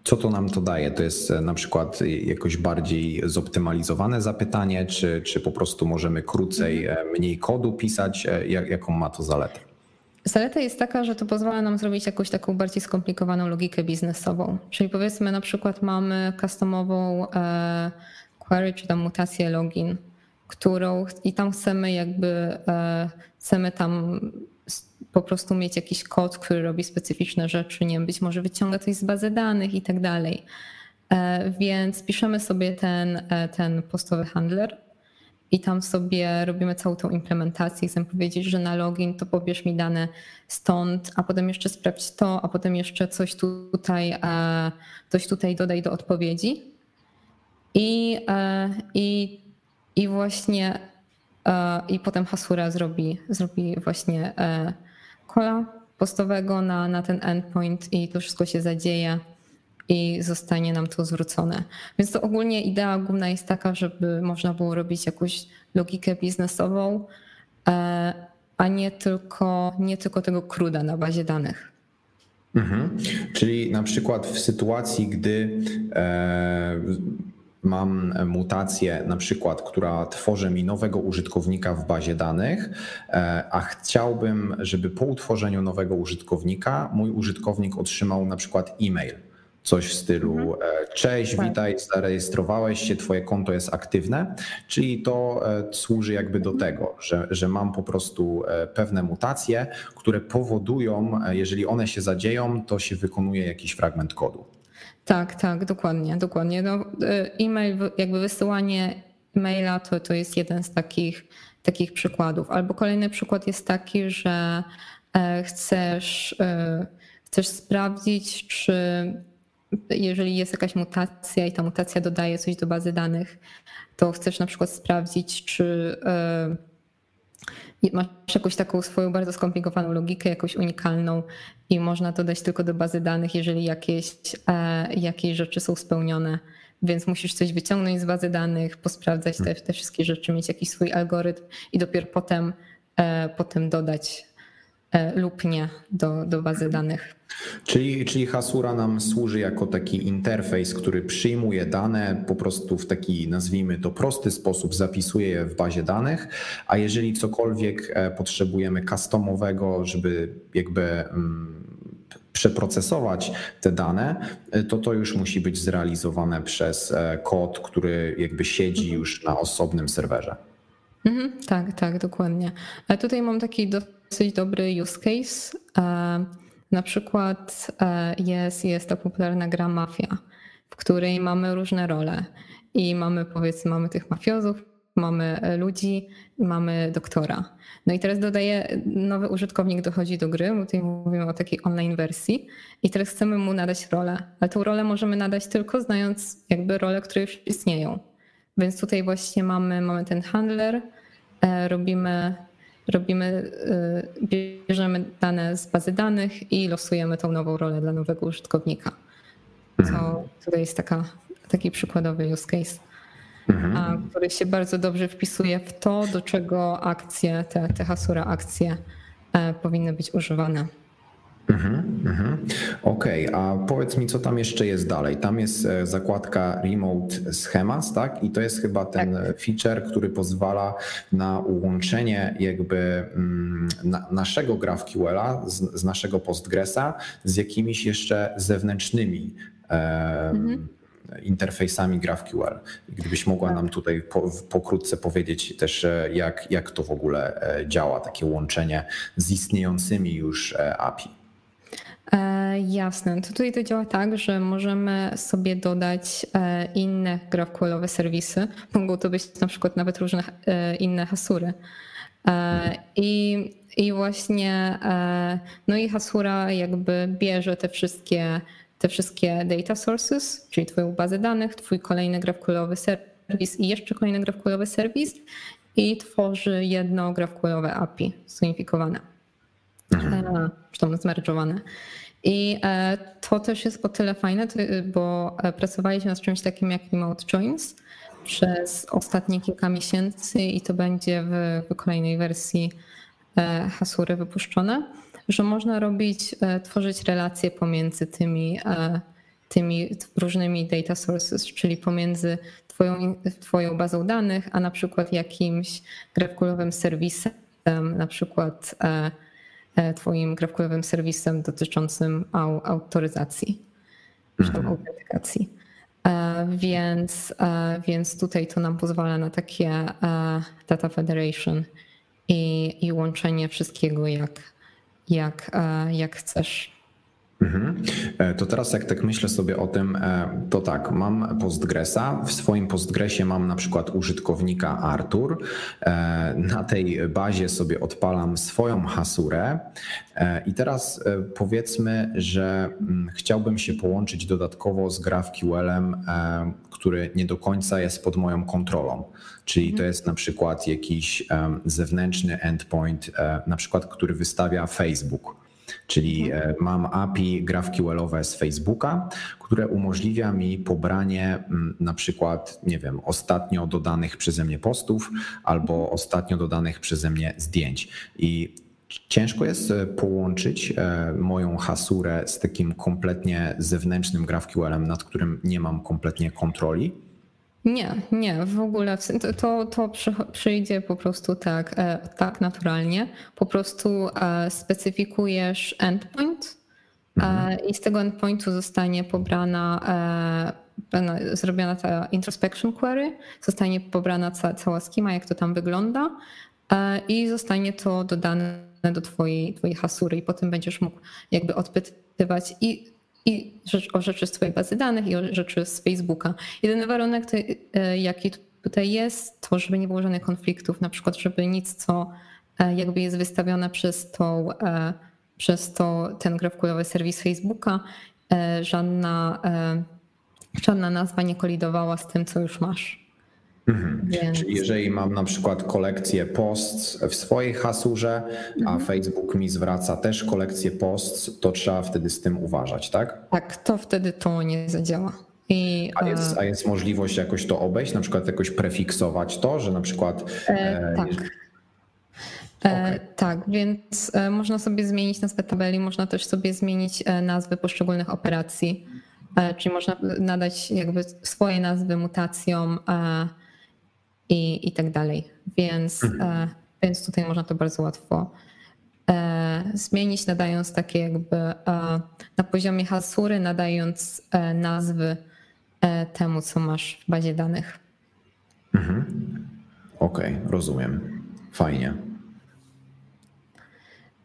co to nam to daje? To jest na przykład jakoś bardziej zoptymalizowane zapytanie, czy, czy po prostu możemy krócej, mhm. mniej kodu pisać? Jak, jaką ma to zaletę? Zaleta jest taka, że to pozwala nam zrobić jakąś taką bardziej skomplikowaną logikę biznesową. Czyli powiedzmy na przykład mamy customową query czy tam mutację login którą i tam chcemy jakby, e, chcemy tam po prostu mieć jakiś kod, który robi specyficzne rzeczy, nie wiem, być może wyciąga coś z bazy danych i tak dalej. E, więc piszemy sobie ten, e, ten postowy handler i tam sobie robimy całą tą implementację. Chcę powiedzieć, że na login to pobierz mi dane stąd, a potem jeszcze sprawdź to, a potem jeszcze coś tutaj, coś tutaj dodaj do odpowiedzi. I, i i właśnie e, i potem Hasura zrobi, zrobi właśnie kola e, postowego na, na ten endpoint i to wszystko się zadzieje i zostanie nam to zwrócone. Więc to ogólnie idea główna jest taka, żeby można było robić jakąś logikę biznesową, e, a nie tylko, nie tylko tego kruda na bazie danych. Mhm. Czyli na przykład w sytuacji, gdy e, mam mutację, na przykład, która tworzy mi nowego użytkownika w bazie danych, e, a chciałbym, żeby po utworzeniu nowego użytkownika mój użytkownik otrzymał na przykład e-mail. Coś w stylu: mhm. e, Cześć, tak. witaj, zarejestrowałeś się, Twoje konto jest aktywne. Czyli to e, służy jakby do mhm. tego, że, że mam po prostu pewne mutacje, które powodują, jeżeli one się zadzieją, to się wykonuje jakiś fragment kodu. Tak, tak, dokładnie, dokładnie. No, e, e-mail, jakby wysyłanie maila to, to jest jeden z takich, takich przykładów. Albo kolejny przykład jest taki, że e, chcesz, e, chcesz sprawdzić, czy jeżeli jest jakaś mutacja i ta mutacja dodaje coś do bazy danych, to chcesz na przykład sprawdzić, czy masz jakąś taką swoją bardzo skomplikowaną logikę, jakąś unikalną i można to dać tylko do bazy danych, jeżeli jakieś, e, jakieś rzeczy są spełnione. Więc musisz coś wyciągnąć z bazy danych, posprawdzać te, te wszystkie rzeczy, mieć jakiś swój algorytm i dopiero potem, e, potem dodać e, lub nie do, do bazy danych. Czyli, czyli Hasura nam służy jako taki interfejs, który przyjmuje dane, po prostu w taki, nazwijmy to, prosty sposób zapisuje je w bazie danych, a jeżeli cokolwiek e, potrzebujemy customowego, żeby jakby mm, przeprocesować te dane, e, to to już musi być zrealizowane przez e, kod, który jakby siedzi mhm. już na osobnym serwerze. Mhm, tak, tak, dokładnie. Tutaj mam taki dosyć dobry use case. Na przykład e, jest, jest ta popularna gra Mafia, w której mamy różne role i mamy powiedzmy, mamy tych mafiozów, mamy e, ludzi, mamy doktora. No i teraz dodaje, nowy użytkownik dochodzi do gry, bo tutaj mówimy o takiej online wersji i teraz chcemy mu nadać rolę, ale tą rolę możemy nadać tylko znając jakby role, które już istnieją. Więc tutaj właśnie mamy, mamy ten handler, e, robimy robimy, y, bierzemy dane z bazy danych i losujemy tą nową rolę dla nowego użytkownika. To mhm. tutaj jest taka, taki przykładowy use case, mhm. który się bardzo dobrze wpisuje w to, do czego akcje, te, te hasura akcje e, powinny być używane. Mhm, mhm. Okej, okay, a powiedz mi, co tam jeszcze jest dalej? Tam jest e, zakładka Remote Schemas, tak? I to jest chyba ten tak. feature, który pozwala na ułączenie jakby mm, na, naszego GraphQL-a z, z, naszego Postgresa z jakimiś jeszcze zewnętrznymi e, mhm. interfejsami GraphQL. Gdybyś mogła nam tak. tutaj po, pokrótce powiedzieć też, e, jak, jak to w ogóle działa, takie łączenie z istniejącymi już API. E, jasne. Tutaj to działa tak, że możemy sobie dodać e, inne GraphQLowe serwisy. Mogą to być na przykład nawet różne e, inne hasury. I, I właśnie, no i hasura jakby bierze te wszystkie, te wszystkie data sources, czyli twoją bazę danych, twój kolejny GraphQLowy serwis i jeszcze kolejny GraphQLowy serwis i tworzy jedno GraphQLowe API zunifikowane. Mhm. Czy tam zmerdżowane. I e, to też jest o tyle fajne, bo e, pracowaliśmy nad czymś takim jak Remote Joins przez ostatnie kilka miesięcy i to będzie w, kolejnej wersji e, Hasury wypuszczone, że można robić, tworzyć relacje pomiędzy tymi, tymi różnymi data sources, czyli pomiędzy twoją, twoją bazą danych, a na przykład jakimś GraphQLowym serwisem, na przykład E, twoim GraphQLowym serwisem dotyczącym autoryzacji czy mhm. autentykacji. E, więc, e, więc tutaj to nam pozwala na takie data federation i, i łączenie wszystkiego jak, jak, jak chcesz. Mhm. E, to teraz jak tak myślę sobie o tym, e, to tak, mam Postgresa, w swoim Postgresie mam na przykład użytkownika Artur, e, na tej bazie sobie odpalam swoją hasurę. I teraz powiedzmy, że mm, chciałbym się połączyć dodatkowo z GraphQL-em, który nie do końca jest pod moją kontrolą, czyli to mhm. jest na przykład jakiś zewnętrzny endpoint, na przykład który wystawia Facebook Czyli e, mam API GraphQLowe z Facebooka, które umożliwia mi pobranie mm, na przykład, nie wiem, ostatnio dodanych przeze mnie postów albo ostatnio dodanych przeze mnie zdjęć. I Ciężko jest e, połączyć e, moją hasurę z takim kompletnie zewnętrznym GraphQL-em, nad którym nie mam kompletnie kontroli. Nie, nie, w ogóle to, to, to przyjdzie po prostu tak, e, tak naturalnie. Po prostu e, specyfikujesz endpoint e, mhm. i z tego endpointu zostanie pobrana, zrobiona ta introspection query, zostanie pobrana ca, cała schema, jak to tam wygląda i zostanie to dodane do twojej, twojej hasury i potem będziesz mógł jakby odpytywać i i o rzeczy z Twojej bazy danych i o rzeczy z Facebooka. Jedyny warunek, to, e, jaki tutaj jest, to żeby nie było żadnych konfliktów, na przykład, żeby nic, co e, jakby jest wystawione przez, tą, e, przez to, ten GraphQLowy serwis Facebooka, żadna, żadna nazwa nie kolidowała z tym, co już masz. Mhm. Więc... Czyli jeżeli mam na przykład kolekcję posts w swojej hasurze, a mhm. Facebook mi zwraca też kolekcję posts, to trzeba wtedy z tym uważać, tak? Tak, to wtedy to nie zadziała. I, a, jest, a jest możliwość jakoś to obejść, na przykład jakoś prefiksować to, że na przykład. E, e tak. Jeżeli... Okay. Tak, więc e, można sobie zmienić nazwę tabeli, można też sobie zmienić e, nazwy poszczególnych operacji, czyli można nadać jakby swoje nazwy mutacjom i, i tak dalej. Więc, mhm. E, więc tutaj można to bardzo łatwo e, zmienić, nadając takie jakby e, na poziomie hasury, nadając nazwy temu, co masz w bazie danych. Mhm. Okej, okay, rozumiem. Fajnie.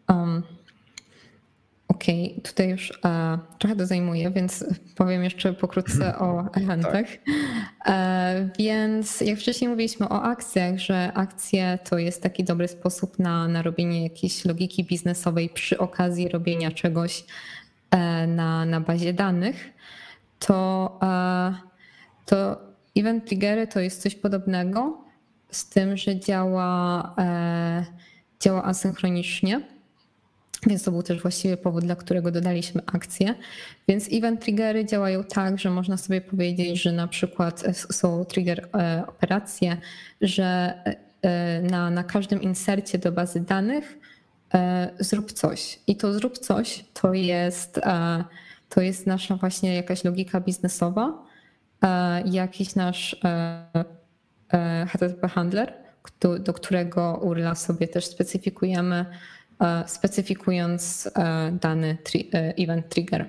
Um, Okej, okay, tutaj już e, trochę to zajmuję, więc powiem jeszcze pokrótce o eventach. Tak. E, więc jak wcześniej mówiliśmy o akcjach, że akcje to jest taki dobry sposób na, na robienie jakiejś logiki biznesowej przy okazji robienia czegoś e, na, na bazie danych, to, to event triggery to jest coś podobnego z tym, że działa, działa asynchronicznie więc to był też właściwie powód, dla którego dodaliśmy akcję. Więc event triggery działają tak, że można sobie powiedzieć, że na przykład są trigger e, operacje, że e, na, na każdym insercie do bazy danych e, zrób coś. I to zrób coś to jest, to jest nasza właśnie jakaś logika biznesowa, jakiś nasz HTTP handler, do którego URLa sobie też specyfikujemy E, specyfikując e, dany tri e, event trigger.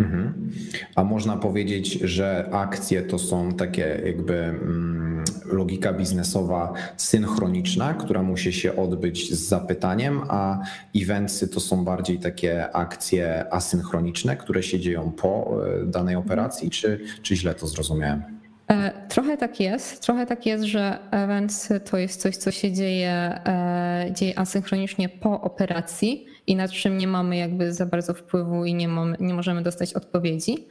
Mhm. A można powiedzieć, że akcje to są takie jakby mm, logika biznesowa synchroniczna, która musi się odbyć z zapytaniem, a eventsy to są bardziej takie akcje asynchroniczne, które się dzieją po e, danej operacji, czy, czy źle to zrozumiałem? E, trochę tak jest. Trochę tak jest, że events to jest coś, co się dzieje, e, dzieje asynchronicznie po operacji i nad czym nie mamy jakby za bardzo wpływu i nie, mamy, nie możemy dostać odpowiedzi.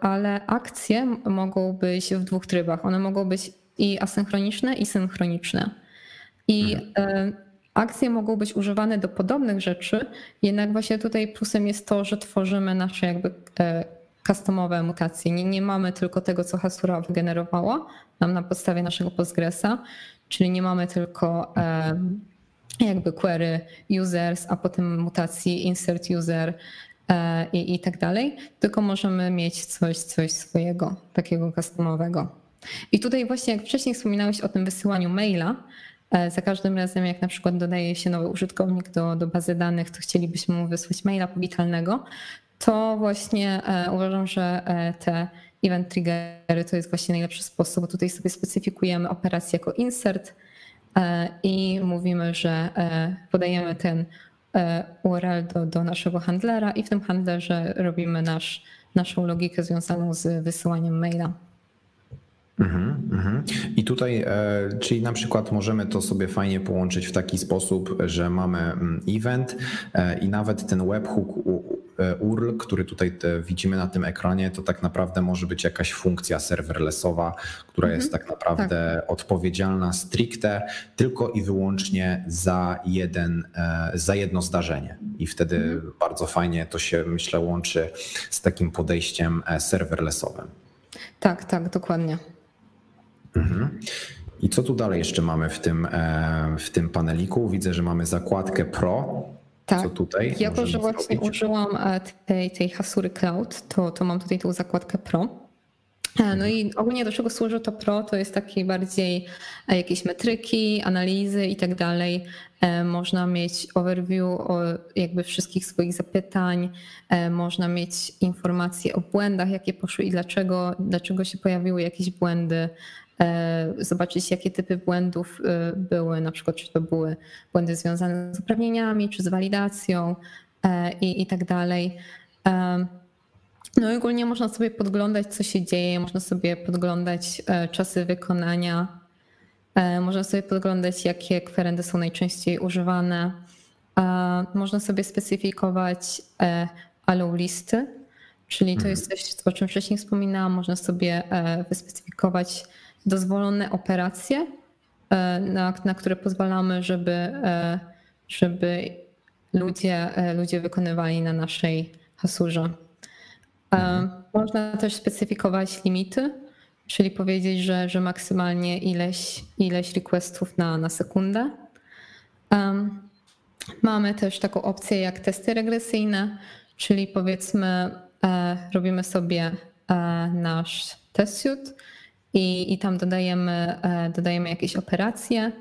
Ale akcje mogą być w dwóch trybach. One mogą być i asynchroniczne, i synchroniczne. I mhm. E, akcje mogą być używane do podobnych rzeczy, jednak właśnie tutaj plusem jest to, że tworzymy nasze jakby customowe mutacje. Nie, nie mamy tylko tego, co Hasura wygenerowała nam na podstawie naszego Postgresa, czyli nie mamy tylko jakby query users, a potem mutacji insert user e, i, i tak dalej, tylko możemy mieć coś, coś swojego, takiego customowego. I tutaj właśnie jak wcześniej wspominałeś o tym wysyłaniu maila, e, za każdym razem, jak na przykład dodaje się nowy użytkownik do, do bazy danych, to chcielibyśmy mu wysłać maila powitalnego, to właśnie e, uważam, że e, te event triggery to jest właśnie najlepszy sposób. Tutaj sobie specyfikujemy operację jako insert e, i mówimy, że podajemy ten URL do, do naszego handlera i w tym handlerze robimy nasz, naszą logikę związaną z wysyłaniem maila. Mm -hmm. I tutaj, czyli na przykład możemy to sobie fajnie połączyć w taki sposób, że mamy mm, event i nawet ten webhook URL, który tutaj widzimy na tym ekranie, to tak naprawdę może być jakaś funkcja serverlessowa, która -hmm. jest tak naprawdę tak. odpowiedzialna stricte tylko i wyłącznie za, jeden, za jedno zdarzenie. I wtedy -hmm. bardzo fajnie to się, myślę, łączy z takim podejściem serverlessowym. Tak, tak, dokładnie. Mhm. I co tu dalej jeszcze mamy w tym, e, w tym paneliku? Widzę, że mamy zakładkę Pro. Tak. Co tutaj? Jako, że właśnie zrobić? użyłam e, tej, tej Hasury Cloud, to, to mam tutaj tą zakładkę Pro. E, no i ogólnie do czego służy to Pro? To jest takie bardziej e, jakieś metryki, analizy i tak dalej. Można mieć overview o jakby wszystkich swoich zapytań, można mieć informacje o błędach, jakie poszły i dlaczego, dlaczego się pojawiły jakieś błędy, zobaczyć jakie typy błędów były, na przykład czy to były błędy związane z uprawnieniami, czy z walidacją i, i tak dalej. No i ogólnie można sobie podglądać, co się dzieje, można sobie podglądać e, czasy wykonania, e, można sobie podglądać, jakie kwerendy są najczęściej używane. Można sobie specyfikować e, allow listy, czyli to jest mhm. coś, o czym wcześniej wspominałam. Można sobie wyspecyfikować dozwolone operacje, na, na które pozwalamy, żeby, żeby ludzie, ludzie wykonywali na naszej hasurze. Mhm. Można też specyfikować limity, czyli powiedzieć, że, że maksymalnie ileś, ileś requestów na, na sekundę. Mamy też taką opcję jak testy regresyjne, czyli powiedzmy, e, robimy sobie e, nasz test suite i, i tam dodajemy, e, dodajemy jakieś operacje.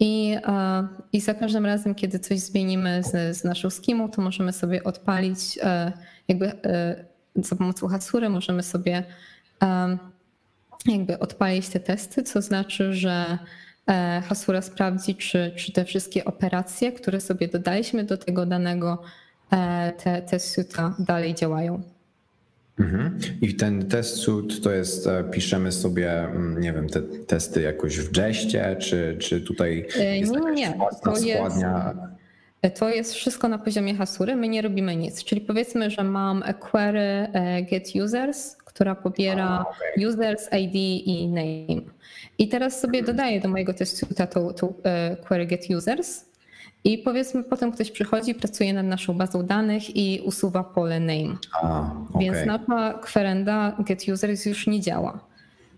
I, e, I za każdym razem, kiedy coś zmienimy z, z naszą skimą, to możemy sobie odpalić e, jakby za pomocą Hatsury możemy sobie jakby odpalić te testy, co znaczy, że Hasura sprawdzi, czy, czy te wszystkie operacje, które sobie dodaliśmy do tego danego te, te dalej działają. Mhm. I ten test suit to jest, e, piszemy sobie, mm, nie wiem, te testy jakoś w Jeście, czy, czy tutaj jest nie, nie, to składnia? Jest, to jest wszystko na poziomie hasury, my nie robimy nic. Czyli powiedzmy, że mam query e, get users, która pobiera okay. users, ID i name. I teraz sobie dodaję do mojego testu tą, tą e, query get users i powiedzmy potem ktoś przychodzi, pracuje nad naszą bazą danych i usuwa pole name. A, okay. Więc nasza kwerenda get users już nie działa.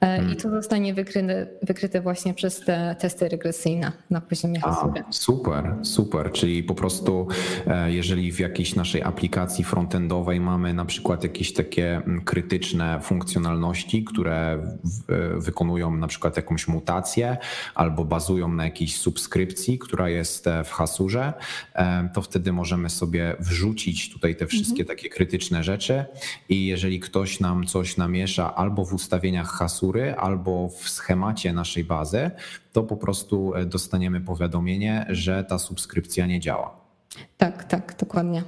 E, I hmm. to zostanie wykryte, wykryte właśnie przez te testy regresyjne na poziomie Hasura. Super, super. Czyli po prostu, e, jeżeli w jakiejś naszej aplikacji frontendowej mamy na przykład jakieś takie mm, krytyczne funkcjonalności, które e, wykonują na przykład jakąś mutację albo bazują na jakiejś subskrypcji, która jest w Hasurze, to wtedy możemy sobie wrzucić tutaj te wszystkie mhm. takie krytyczne rzeczy i jeżeli ktoś nam coś namiesza albo w ustawieniach Hasura, Hasury albo w schemacie naszej bazy, to po prostu dostaniemy powiadomienie, że ta subskrypcja nie działa. Tak, tak, dokładnie.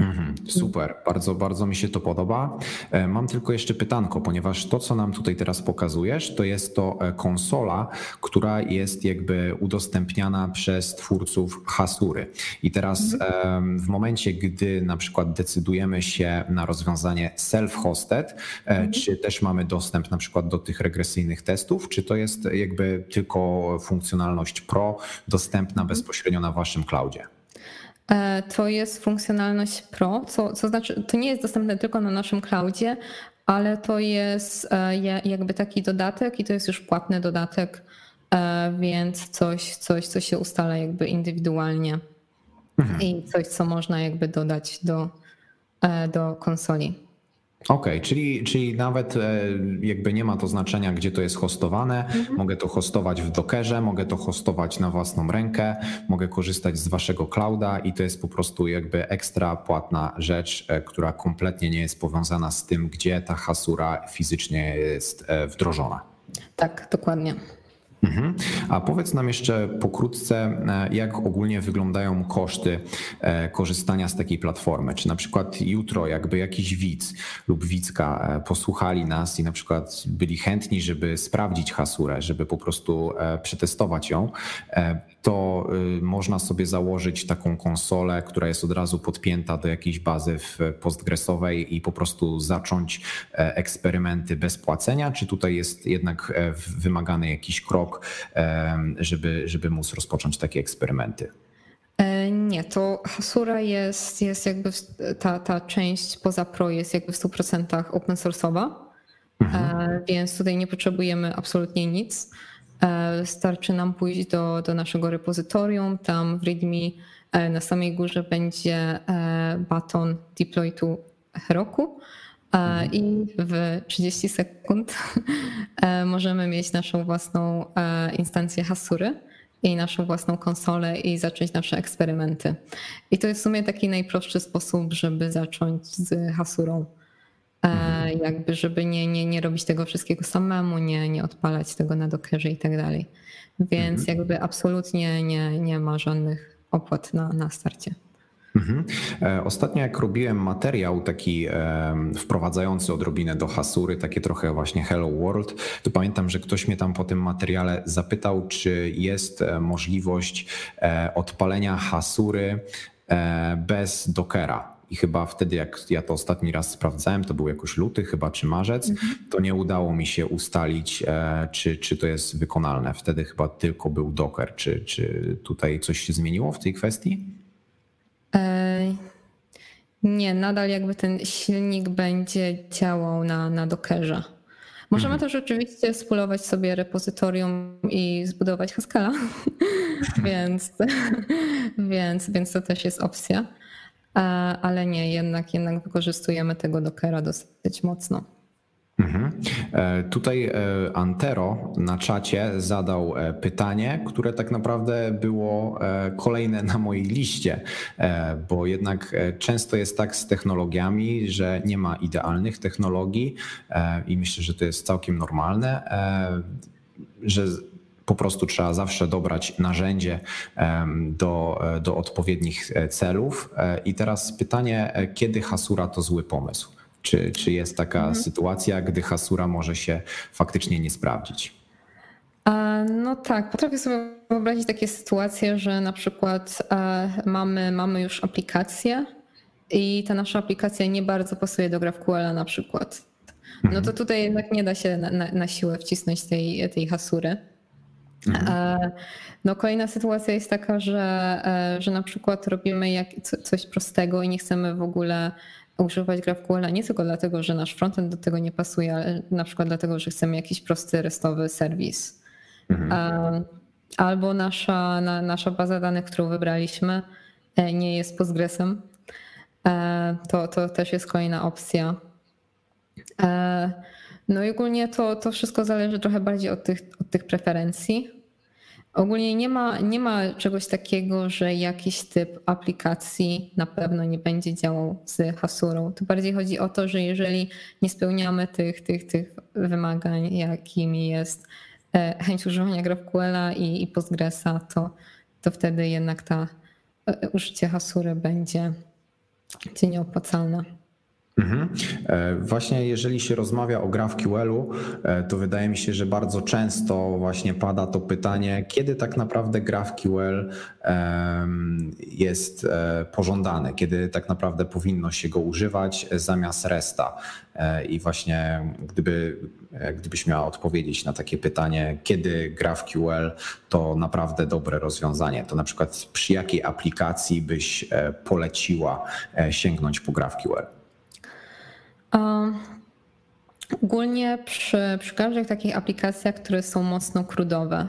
Mhm, super, bardzo, bardzo mi się to podoba. E, mam tylko jeszcze pytanko, ponieważ to, co nam tutaj teraz pokazujesz, to jest to e, konsola, która jest jakby udostępniana przez twórców Hasury. I teraz mhm. w momencie, gdy na przykład decydujemy się na rozwiązanie self-hosted, e, mhm. czy też mamy dostęp na przykład do tych regresyjnych testów, czy to jest jakby tylko funkcjonalność Pro dostępna mhm. bezpośrednio na waszym cloudzie? E, to jest funkcjonalność Pro, co, co znaczy, to nie jest dostępne tylko na naszym cloudzie, ale to jest e, jakby taki dodatek i to jest już płatny dodatek, e, więc coś, coś co się ustala jakby indywidualnie mhm. i coś, co można jakby dodać do, do konsoli. Okej, okay, czyli, czyli nawet e, jakby nie ma to znaczenia, gdzie to jest hostowane. Mhm. Mogę to hostować w Dockerze, mogę to hostować na własną rękę, mogę korzystać z waszego clouda i to jest po prostu jakby ekstra płatna rzecz, e, która kompletnie nie jest powiązana z tym, gdzie ta hasura fizycznie jest e, wdrożona. Tak, dokładnie. Mhm. A powiedz nam jeszcze pokrótce, e, jak ogólnie wyglądają koszty e, korzystania z takiej platformy. Czy na przykład jutro, jakby jakiś widz lub widzka e, posłuchali nas i na przykład byli chętni, żeby sprawdzić hasurę, żeby po prostu przetestować ją, to y, można sobie założyć taką konsolę, która jest od razu podpięta do jakiejś bazy postgresowej i po prostu zacząć eksperymenty bez płacenia, czy tutaj jest jednak wymagany jakiś krok, żeby, żeby móc rozpocząć takie eksperymenty? E, nie, to Hasura jest, jest jakby ta, ta część poza Pro jest jakby w 100% open source'owa, mhm. więc tutaj nie potrzebujemy absolutnie nic. E, starczy nam pójść do, do naszego repozytorium. Tam w README e, na samej górze będzie e, baton deploy to Heroku. Mhm. I w 30 sekund możemy mieć naszą własną instancję Hasury i naszą własną konsolę i zacząć nasze eksperymenty. I to jest w sumie taki najprostszy sposób, żeby zacząć z Hasurą. E, mhm. jakby żeby nie, nie, nie robić tego wszystkiego samemu, nie, nie odpalać tego na Dockerze i tak dalej. Więc mhm. jakby absolutnie nie, nie ma żadnych opłat na, na starcie. Mhm. E, ostatnio jak robiłem materiał taki wprowadzający odrobinę do Hasury, takie trochę właśnie Hello World, to pamiętam, że ktoś mnie tam po tym materiale zapytał, czy jest e, możliwość odpalenia Hasury bez Dockera. I chyba wtedy, jak ja to ostatni raz sprawdzałem, to był jakoś luty chyba czy marzec, mhm. to nie udało mi się ustalić, e, czy, czy to jest wykonalne. Wtedy chyba tylko był Docker. Czy, czy tutaj coś się zmieniło w tej kwestii? Nie, nadal jakby ten silnik będzie działał na, na Dockerze. Możemy mhm. też oczywiście spulować sobie repozytorium i zbudować Haskella, więc, więc, więc to też jest opcja. E, ale nie, jednak, jednak wykorzystujemy tego Dockera dosyć mocno. Mhm. E, tutaj e, Antero na czacie zadał pytanie, które tak naprawdę było kolejne na mojej liście, bo jednak często jest tak z technologiami, że nie ma idealnych technologii i myślę, że to jest całkiem normalne, że po prostu trzeba zawsze dobrać narzędzie do, do odpowiednich e, celów. E, I teraz pytanie, e, kiedy hasura to zły pomysł? Czy, czy jest taka mhm. sytuacja, gdy hasura może się faktycznie nie sprawdzić? No tak, potrafię sobie wyobrazić takie sytuacje, że na przykład mamy, mamy już aplikację i ta nasza aplikacja nie bardzo pasuje do GraphQL na przykład. No to mhm. tutaj jednak nie da się na, na, na siłę wcisnąć tej, tej hasury. Mhm. E, no kolejna sytuacja jest taka, że, e, że na przykład robimy jak, coś prostego i nie chcemy w ogóle używać GraphQL nie tylko dlatego, że nasz frontend do tego nie pasuje, ale na przykład dlatego, że chcemy jakiś prosty restowy serwis. Mhm. E, albo nasza, na, nasza baza danych, którą wybraliśmy, nie jest Postgresem. To, to też jest kolejna opcja. No i ogólnie to, to wszystko zależy trochę bardziej od tych, od tych preferencji. Ogólnie nie ma, nie ma czegoś takiego, że jakiś typ aplikacji na pewno nie będzie działał z Hasurą. Tu bardziej chodzi o to, że jeżeli nie spełniamy tych, tych, tych wymagań, jakimi jest e, chęć używania GraphQL i, i Postgresa, to, to wtedy jednak ta e, użycie Hasury będzie, będzie nieopłacalne. Mhm. E, właśnie jeżeli się rozmawia o GraphQL-u, e, to wydaje mi się, że bardzo często właśnie pada to pytanie, kiedy tak naprawdę GraphQL jest e, pożądany, kiedy tak naprawdę powinno się go używać zamiast RESTA. I właśnie gdyby, gdybyś miała odpowiedzieć na takie pytanie, kiedy GraphQL to naprawdę dobre rozwiązanie, to na przykład przy jakiej aplikacji byś poleciła sięgnąć po GraphQL? Ogólnie przy, przy każdych takich aplikacjach, które są mocno krudowe,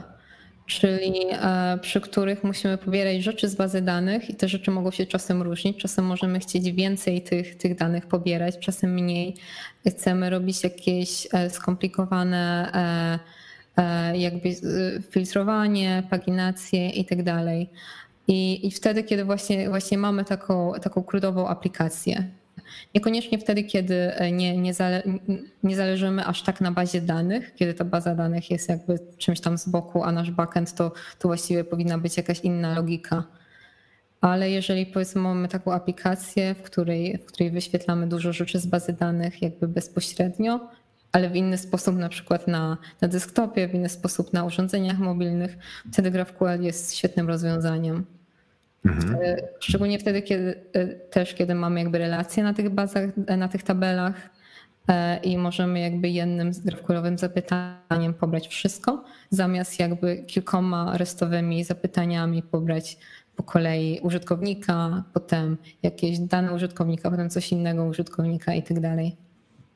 czyli e, przy których musimy pobierać rzeczy z bazy danych i te rzeczy mogą się czasem różnić. Czasem możemy chcieć więcej tych, tych danych pobierać, czasem mniej. Chcemy robić jakieś e, skomplikowane e, jakby filtrowanie, paginację i tak dalej. I, I wtedy, kiedy właśnie, właśnie mamy taką, taką krudową aplikację, Niekoniecznie wtedy, kiedy e, nie, nie, zale, nie zależymy aż tak na bazie danych, kiedy ta baza danych jest jakby czymś tam z boku, a nasz backend to, to właściwie powinna być jakaś inna logika. Ale jeżeli powiedzmy mamy taką aplikację, w której, w której wyświetlamy dużo rzeczy z bazy danych jakby bezpośrednio, ale w inny sposób na przykład na, na desktopie, w inny sposób na urządzeniach mobilnych, wtedy GraphQL jest świetnym rozwiązaniem. Mhm. E, szczególnie wtedy, kiedy e, też kiedy mamy jakby relacje na tych bazach, e, na tych tabelach i możemy jakby jednym zdrawkulowym zapytaniem pobrać wszystko, zamiast jakby kilkoma restowymi zapytaniami pobrać po kolei użytkownika, potem jakieś dane użytkownika, potem coś innego użytkownika i tak dalej.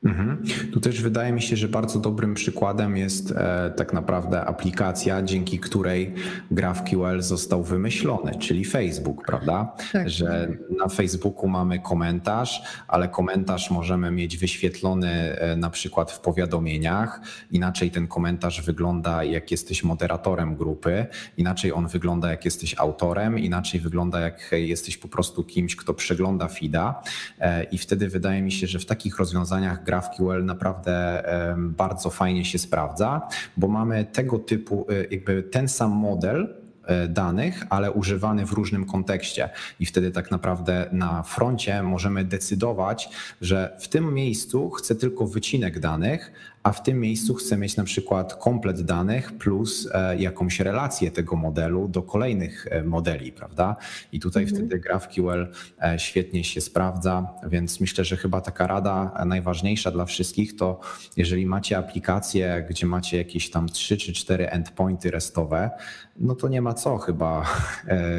Mhm. Tu też wydaje mi się, że bardzo dobrym przykładem jest e, tak naprawdę aplikacja, dzięki której GraphQL został wymyślony, czyli Facebook, prawda? Tak. Że na Facebooku mamy komentarz, ale komentarz możemy mieć wyświetlony e, na przykład w powiadomieniach. Inaczej ten komentarz wygląda, jak jesteś moderatorem grupy, inaczej on wygląda, jak jesteś autorem, inaczej wygląda, jak jesteś po prostu kimś, kto przegląda feeda. E, I wtedy wydaje mi się, że w takich rozwiązaniach GraphQL naprawdę bardzo fajnie się sprawdza, bo mamy tego typu, e, jakby ten sam model, e, danych, ale używany w różnym kontekście. I wtedy tak naprawdę na froncie możemy decydować, że w tym miejscu chcę tylko wycinek danych, a w tym miejscu chcę mieć na przykład komplet danych plus e, jakąś relację tego modelu do kolejnych e, modeli, prawda? I tutaj mhm. wtedy GraphQL e, świetnie się sprawdza, więc myślę, że chyba taka rada najważniejsza dla wszystkich to jeżeli macie aplikację, gdzie macie jakieś tam 3 czy 4 endpointy restowe, no to nie ma co chyba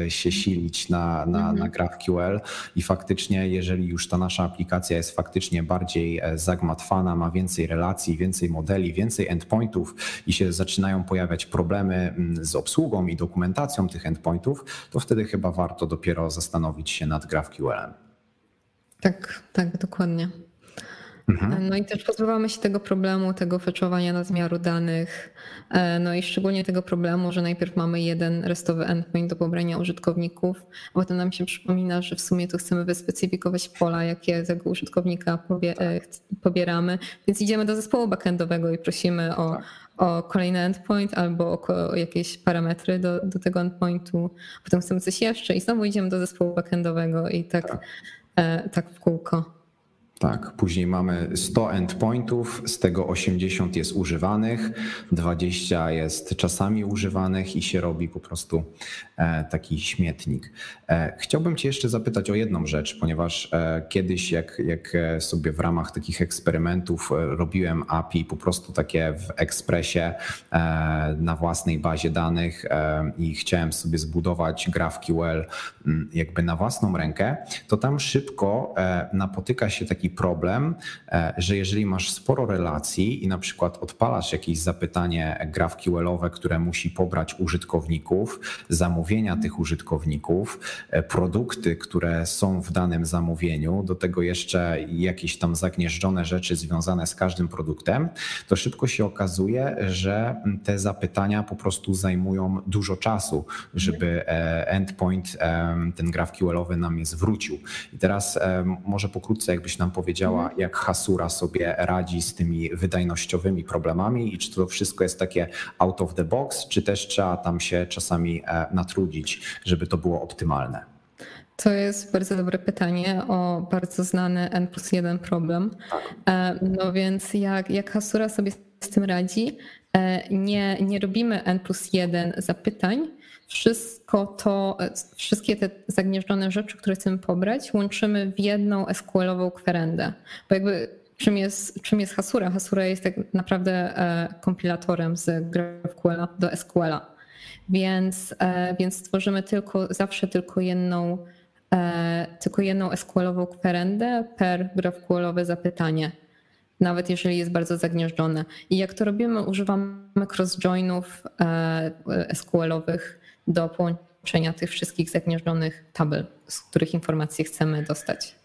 się silić na, na, mhm. na GraphQL i faktycznie jeżeli już ta nasza aplikacja jest faktycznie bardziej zagmatwana, ma więcej relacji, więcej więcej modeli, więcej endpointów i się zaczynają pojawiać problemy mm, z obsługą i dokumentacją tych endpointów, to wtedy chyba warto dopiero zastanowić się nad GraphQL-em. Tak, tak, dokładnie. Mhm. No i też pozbywamy się tego problemu, tego feczowania nadmiaru danych, e, no i szczególnie tego problemu, że najpierw mamy jeden restowy endpoint do pobrania użytkowników, a potem nam się przypomina, że w sumie to chcemy wyspecyfikować pola, jakie tego użytkownika e, pobieramy, więc idziemy do zespołu backendowego i prosimy o, tak. o kolejny endpoint albo o jakieś parametry do, do tego endpointu, potem chcemy coś jeszcze i znowu idziemy do zespołu backendowego i tak, tak. E, tak w kółko. Tak, później mamy 100 endpointów, z tego 80 jest używanych, 20 jest czasami używanych i się robi po prostu e, taki śmietnik. E, chciałbym Cię jeszcze zapytać o jedną rzecz, ponieważ e, kiedyś, jak, jak sobie w ramach takich eksperymentów robiłem API po prostu takie w Expressie na własnej bazie danych i chciałem sobie zbudować GraphQL jakby na własną rękę, to tam szybko napotyka się taki problem, e, że jeżeli masz sporo relacji i na przykład odpalasz jakieś zapytanie GraphQL-owe, które musi pobrać użytkowników, zamówienia tych użytkowników, e, produkty, które są w danym zamówieniu, do tego jeszcze jakieś tam zagnieżdżone rzeczy związane z każdym produktem, to szybko się okazuje, że te zapytania po prostu zajmują dużo czasu, żeby e, endpoint, ten GraphQL-owy nam je zwrócił. I teraz może pokrótce jakbyś nam powiedziała, mhm. jak Hasura sobie radzi z tymi wydajnościowymi problemami i czy to wszystko jest takie out of the box, czy też trzeba tam się czasami e, natrudzić, żeby to było optymalne? To jest bardzo dobre pytanie o bardzo znany N plus 1 problem. Tak. E, no więc jak, jak Hasura sobie z tym radzi, e, nie, nie robimy N plus 1 zapytań, wszystko to, wszystkie te zagnieżdżone rzeczy, które chcemy pobrać, łączymy w jedną SQL-ową kwerendę. Bo jakby czym jest, czym jest Hasura? Hasura jest tak naprawdę e, kompilatorem z GraphQL do SQL-a. Więc, e, więc stworzymy tylko, zawsze tylko jedną, e, tylko jedną SQL-ową kwerendę per GraphQL-owe zapytanie nawet jeżeli jest bardzo zagnieżdżone. I jak to robimy, używamy cross-joinów SQL-owych do połączenia tych wszystkich zagnieżdżonych tabel, z których informacje chcemy dostać.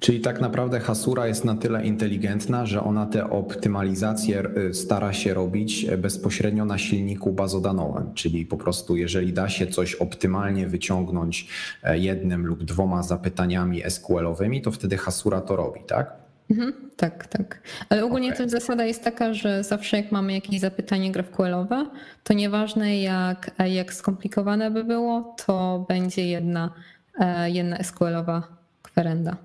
Czyli tak naprawdę Hasura jest na tyle inteligentna, że ona te optymalizacje y, stara się robić bezpośrednio na silniku bazodanowym. Czyli po prostu, jeżeli da się coś optymalnie wyciągnąć e, jednym lub dwoma zapytaniami SQL-owymi, to wtedy Hasura to robi, tak? Mhm, tak, tak. Ale ogólnie okay. też zasada jest taka, że zawsze jak mamy jakieś zapytanie GraphQL-owe, to nieważne jak, jak skomplikowane by było, to będzie jedna, e, jedna SQL-owa kwerenda.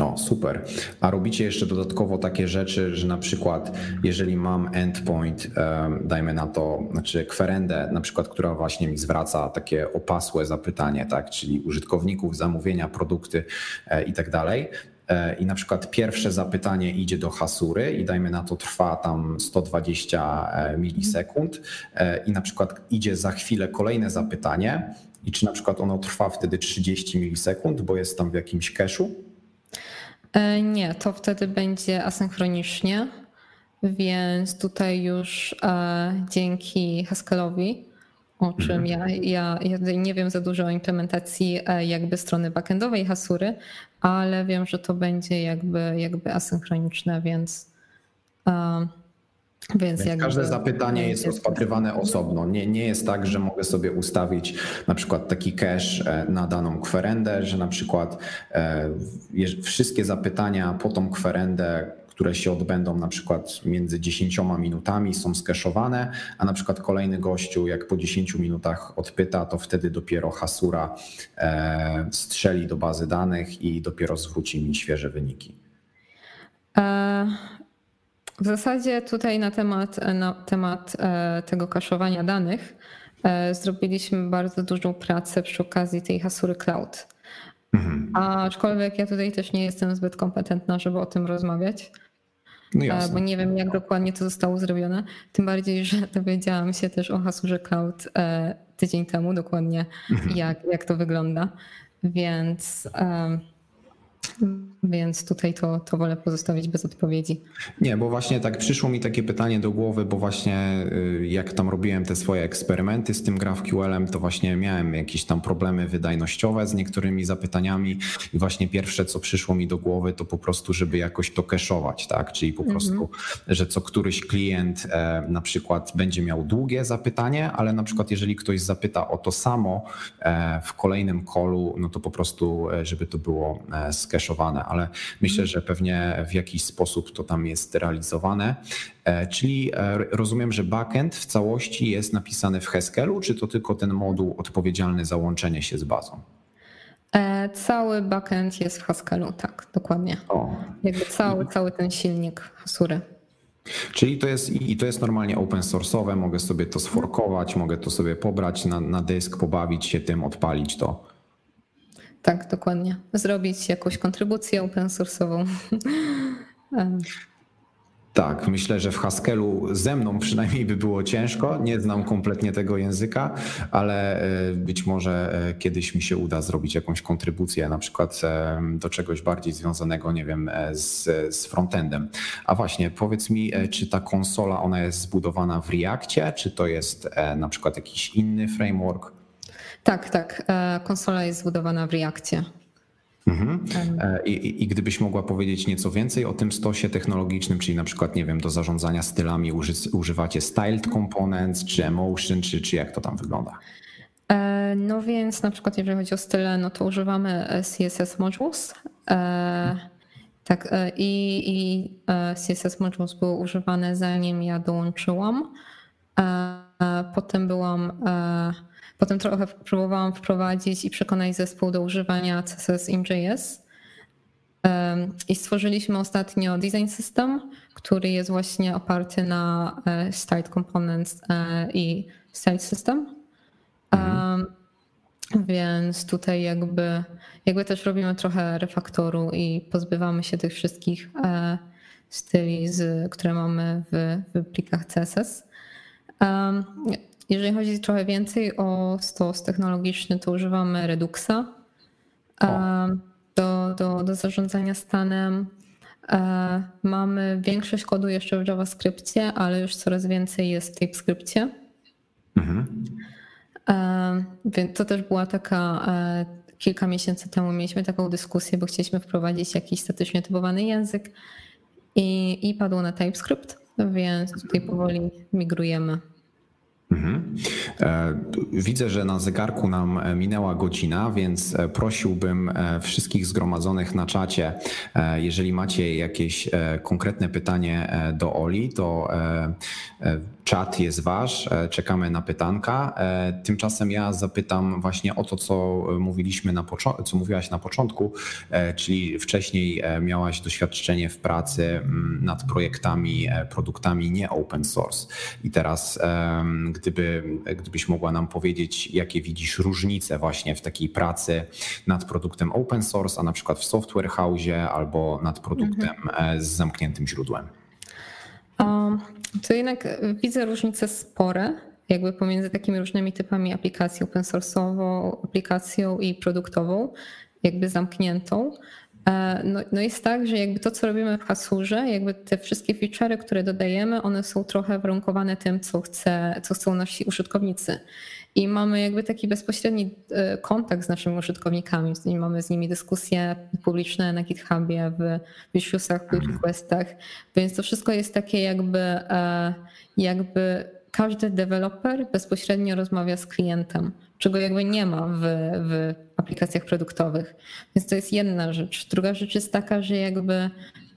O, super. A robicie jeszcze dodatkowo takie rzeczy, że na przykład jeżeli mam endpoint, dajmy na to, znaczy kwerendę, na przykład, która właśnie mi zwraca takie opasłe zapytanie, tak, czyli użytkowników, zamówienia, produkty e, i tak dalej, E, i na przykład pierwsze zapytanie idzie do hasury i dajmy na to trwa tam 120 e, milisekund. E, i na przykład idzie za chwilę kolejne zapytanie. I czy na przykład ono trwa wtedy 30 milisekund, bo jest tam w jakimś cache'u? Nie, to wtedy będzie asynchronicznie, więc tutaj już dzięki Haskellowi o czym mhm. ja, ja, ja nie wiem za dużo o implementacji e, jakby strony backendowej Hasury, ale wiem, że to będzie jakby, jakby asynchroniczne, więc. Uh, więc, Więc każde zapytanie jest rozpatrywane osobno. Nie, nie jest tak, że mogę sobie ustawić na przykład taki cache e, na daną kwerendę, że na przykład wszystkie zapytania po tą kwerendę które się odbędą na przykład między 10 minutami, są skeszowane, a na przykład kolejny gościu, jak po 10 minutach odpyta, to wtedy dopiero Hasura e, strzeli do bazy danych i dopiero zwróci mi świeże wyniki. E, w zasadzie tutaj na temat, na temat e, tego kaszowania danych zrobiliśmy bardzo dużą pracę przy okazji tej Hasury Cloud. Mhm. Aczkolwiek ja tutaj też nie jestem zbyt kompetentna, żeby o tym rozmawiać. No bo nie wiem, jak dokładnie to zostało zrobione. Tym bardziej, że dowiedziałam się też o Hasurze Cloud e, tydzień temu dokładnie, mhm. jak, jak to wygląda. Więc więc tutaj to, to wolę pozostawić bez odpowiedzi. Nie, bo właśnie tak przyszło mi takie pytanie do głowy, bo właśnie y, jak tam robiłem te swoje eksperymenty z tym GraphQL-em, to właśnie miałem jakieś tam problemy wydajnościowe z niektórymi zapytaniami i właśnie pierwsze, co przyszło mi do głowy, to po prostu, żeby jakoś to cache'ować, tak? Czyli po prostu, mm -hmm. że co któryś klient e, na przykład będzie miał długie zapytanie, ale na przykład jeżeli ktoś zapyta o to samo e, w kolejnym kolu, no to po prostu, e, żeby to było skeszowane ale myślę, że pewnie w jakiś sposób to tam jest realizowane. E, czyli e, rozumiem, że backend w całości jest napisany w Haskellu, czy to tylko ten moduł odpowiedzialny za łączenie się z bazą? E, cały backend jest w Haskellu, tak, dokładnie. O. Jakby cały, cały ten silnik Hasury. Czyli to jest i to jest normalnie open source'owe, mogę sobie to sforkować, mogę to sobie pobrać na, na dysk, pobawić się tym, odpalić to. Tak, dokładnie. Zrobić jakąś kontrybucję open source'ową. Tak, myślę, że w Haskellu ze mną przynajmniej by było ciężko. Nie znam kompletnie tego języka, ale e, być może e, kiedyś mi się uda zrobić jakąś kontrybucję, na przykład e, do czegoś bardziej związanego, nie wiem, z, z frontendem. A właśnie, powiedz mi, czy ta konsola ona jest zbudowana w Reactie, czy to jest na przykład jakiś inny framework? Tak, tak. Konsola jest zbudowana w Reactie. Mhm. E, I, I, gdybyś mogła powiedzieć nieco więcej o tym stosie technologicznym, czyli na przykład, nie wiem, do zarządzania stylami uży, używacie styled components, czy emotion, czy, czy jak to tam wygląda? E, no więc na przykład jeżeli chodzi o style, no to używamy e, CSS modules. Tak, i, i CSS modules były używane zanim ja dołączyłam. Potem byłam Potem trochę próbowałam wprowadzić i przekonać zespół do używania CSS in.js. I stworzyliśmy ostatnio design system, który jest właśnie oparty na e, style components e, i style system. Mhm. Więc tutaj jakby, jakby też robimy trochę refaktoru i pozbywamy się tych wszystkich e, styli, które mamy w, w plikach CSS. Jeżeli chodzi trochę więcej o stos technologiczny, to używamy Reduxa do, do, do zarządzania stanem. E, mamy większość kodu jeszcze w JavaScriptie, ale już coraz więcej jest w TypeScriptie. Mhm. E, więc to też była taka, e, kilka miesięcy temu mieliśmy taką dyskusję, bo chcieliśmy wprowadzić jakiś statycznie typowany język i, i padło na TypeScript, więc tutaj powoli migrujemy. Mhm. E, widzę, że na zegarku nam minęła godzina, więc e, prosiłbym e, wszystkich zgromadzonych na czacie, jeżeli macie jakieś konkretne pytanie do Oli, to czat jest wasz, czekamy na pytanka. Tymczasem ja zapytam właśnie o to, co mówiliśmy na co mówiłaś na początku, czyli wcześniej miałaś doświadczenie w pracy nad projektami, produktami nie open source. I teraz gdyby, gdybyś mogła nam powiedzieć, jakie widzisz różnice właśnie w takiej pracy nad produktem open source, a na przykład w software house albo nad produktem mhm. z zamkniętym źródłem. To jednak widzę różnice spore jakby pomiędzy takimi różnymi typami aplikacji open source'ową, aplikacją i produktową, jakby zamkniętą. E, no, no, jest tak, że jakby to, co robimy w Hasurze, jakby te wszystkie feature'y, które dodajemy, one są trochę warunkowane tym, co, chce, co chcą nasi użytkownicy. I mamy jakby taki bezpośredni e, kontakt z naszymi użytkownikami. Mamy z nimi dyskusje publiczne na GitHubie, w issuesach, w requestach. Więc to wszystko jest takie jakby, e, jakby każdy deweloper bezpośrednio rozmawia z klientem, czego jakby nie ma w, w aplikacjach produktowych. Więc to jest jedna rzecz. Druga rzecz jest taka, że jakby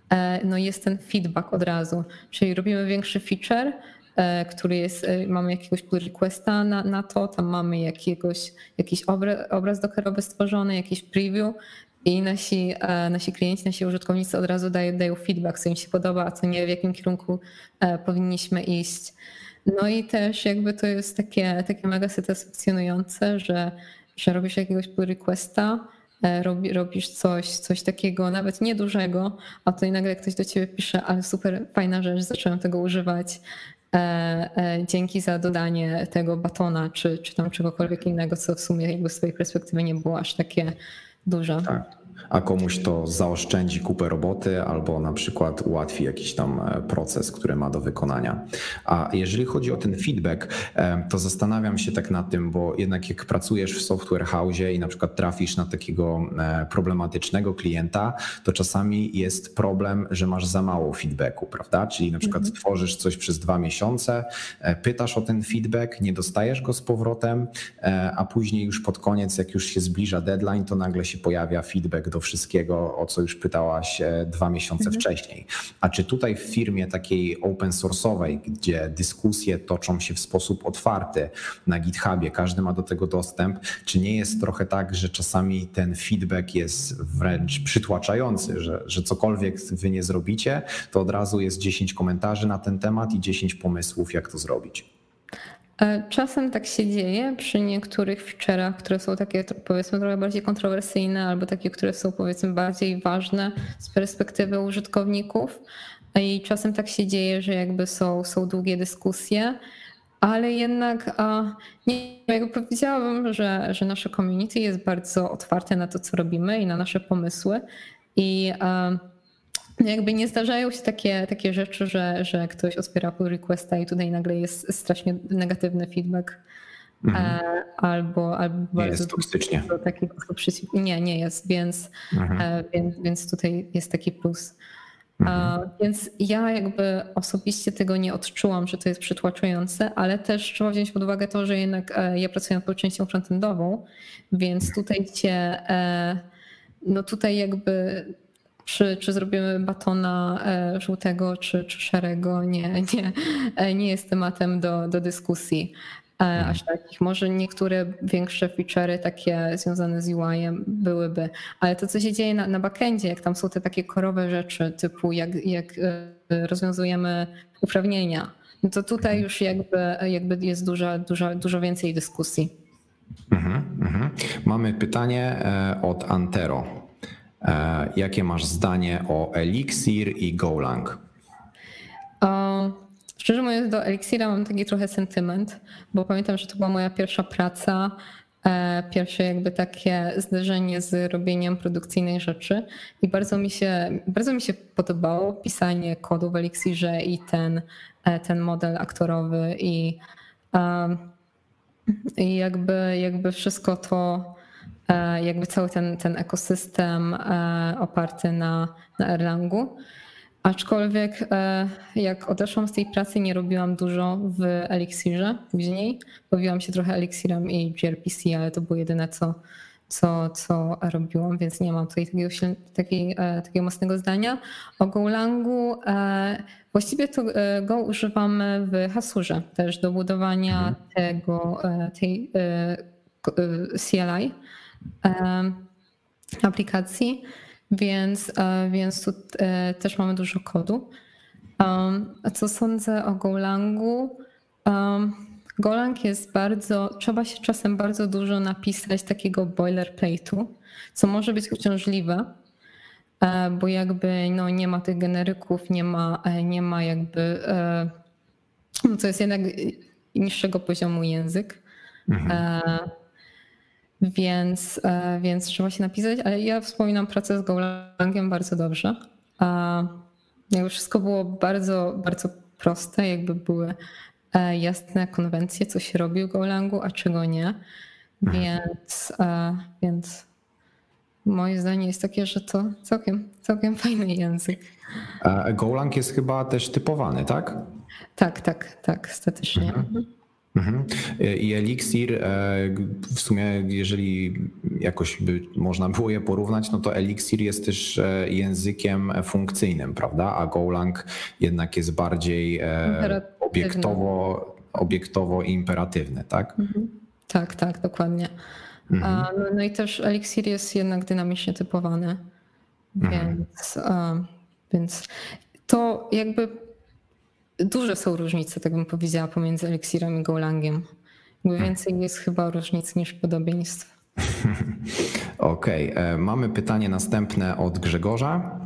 e, no jest ten feedback od razu, czyli robimy większy feature, e, który jest, e, mamy jakiegoś pull requesta na, na to, tam mamy jakiegoś, jakiś obraz, obraz dockerowy stworzony, jakiś preview i nasi, nasi klienci, nasi użytkownicy od razu dają, dają feedback, co im się podoba, a co nie, w jakim kierunku powinniśmy iść. No i też jakby to jest takie, takie mega satysfakcjonujące, że, że robisz jakiegoś pull requesta, e, robi, robisz coś, coś takiego nawet niedużego, a to nagle ktoś do ciebie pisze, ale super fajna rzecz, zacząłem tego używać. E, e, dzięki za dodanie tego batona, czy, czy tam czegokolwiek innego, co w sumie jakby z twojej perspektywy nie było aż takie duże. Tak a komuś to zaoszczędzi kupę roboty albo na przykład ułatwi jakiś tam e, proces, który ma do wykonania. A jeżeli chodzi o ten feedback, e, to zastanawiam się tak nad tym, bo jednak jak pracujesz w software house i na przykład trafisz na takiego e, problematycznego klienta, to czasami jest problem, że masz za mało feedbacku, prawda? Czyli na przykład mhm. tworzysz coś przez dwa miesiące, pytasz o ten feedback, nie dostajesz go z powrotem, a później już pod koniec, jak już się zbliża deadline, to nagle się pojawia feedback do wszystkiego, o co już pytałaś e, dwa miesiące mhm. wcześniej. A czy tutaj w firmie takiej open source'owej, gdzie dyskusje toczą się w sposób otwarty na GitHubie, każdy ma do tego dostęp, czy nie jest trochę tak, że czasami ten feedback jest wręcz przytłaczający, że, że cokolwiek wy nie zrobicie, to od razu jest 10 komentarzy na ten temat i 10 pomysłów, jak to zrobić? E, czasem tak się dzieje przy niektórych feature'ach, które są takie powiedzmy trochę bardziej kontrowersyjne albo takie, które są powiedzmy bardziej ważne z perspektywy użytkowników. i czasem tak się dzieje, że jakby są, są długie dyskusje, ale jednak nie, jakby powiedziałabym, że, że nasze community jest bardzo otwarte na to, co robimy i na nasze pomysły i jakby nie zdarzają się takie, takie rzeczy, że, że ktoś otwiera pull requesta i tutaj nagle jest strasznie negatywny feedback. Mhm. E, albo, albo nie bardzo jest toksycznie. Przeciw... Nie, nie jest, więc, mhm. E, więc, więc tutaj jest taki plus. Mhm. Więc ja jakby osobiście tego nie odczułam, że to jest przytłaczające, ale też trzeba wziąć pod uwagę to, że jednak e, ja pracuję nad częścią frontendową, więc tutaj cię, no tutaj jakby czy, czy zrobimy batona e, żółtego czy, czy szarego, nie, nie, e, nie jest tematem do, do dyskusji. E, mhm. Aż takich. Może niektóre większe feature'y takie związane z UI-em byłyby, ale to, co się dzieje na, na backendzie, jak tam są te takie korowe rzeczy, typu jak, jak rozwiązujemy uprawnienia, no to tutaj mhm. już jakby, jakby jest dużo, dużo, dużo więcej dyskusji. Mhm. Mamy pytanie od Antero. E, jakie masz zdanie o Elixir i Golang? O, szczerze mówiąc, do Elixira mam taki trochę sentyment, bo pamiętam, że to była moja pierwsza praca, e, pierwsze jakby takie zderzenie z robieniem produkcyjnych rzeczy i bardzo mi się, bardzo mi się podobało pisanie kodu w Elixirze i ten, e, ten model aktorowy i, i jakby, jakby wszystko to jakby cały ten, ten ekosystem e, oparty na, na Erlangu. Aczkolwiek e, jak odeszłam z tej pracy, nie robiłam dużo w Elixirze później. Bawiłam się trochę Elixirem i gRPC, ale to było jedyne, co, co, co robiłam, więc nie mam tutaj takiego, takiej, takiego mocnego zdania. O Golangu właściwie to Go używamy w Hasurze też do budowania mhm. tego, tej CLI aplikacji, więc, e, więc tu e, też mamy dużo kodu. Co sądzę o Golangu? Golang jest bardzo, trzeba się czasem bardzo dużo napisać takiego boilerplate'u, co może być uciążliwe, e, bo jakby no, nie ma tych generyków, nie ma, nie ma jakby, no, to jest jednak niższego poziomu język. Mhm e, więc trzeba się napisać, ale ja wspominam pracę z Golangiem bardzo dobrze. Jakby wszystko było bardzo, bardzo proste, jakby były e, jasne konwencje, co się robi w Golangu, a czego nie. Więc, e, więc moje zdanie jest takie, że to całkiem, całkiem fajny język. Golang jest chyba też typowany, tak? Tak, tak, tak, statycznie. Mhm. Mhm. I Elixir, e, w sumie, jeżeli jakoś by można było je porównać, no to Elixir jest też e, językiem funkcyjnym, prawda? A Golang jednak jest bardziej e, obiektowo, obiektowo imperatywny, tak? Mhm. Tak, tak, dokładnie. Mhm. No, no, i też Elixir jest jednak dynamicznie typowany, mhm. więc, więc to jakby duże są różnice, tak bym powiedziała, pomiędzy eliksirem i Golangiem. Hmm. Więcej jest chyba różnic niż podobieństw. Okej, okay. E, mamy pytanie następne od Grzegorza.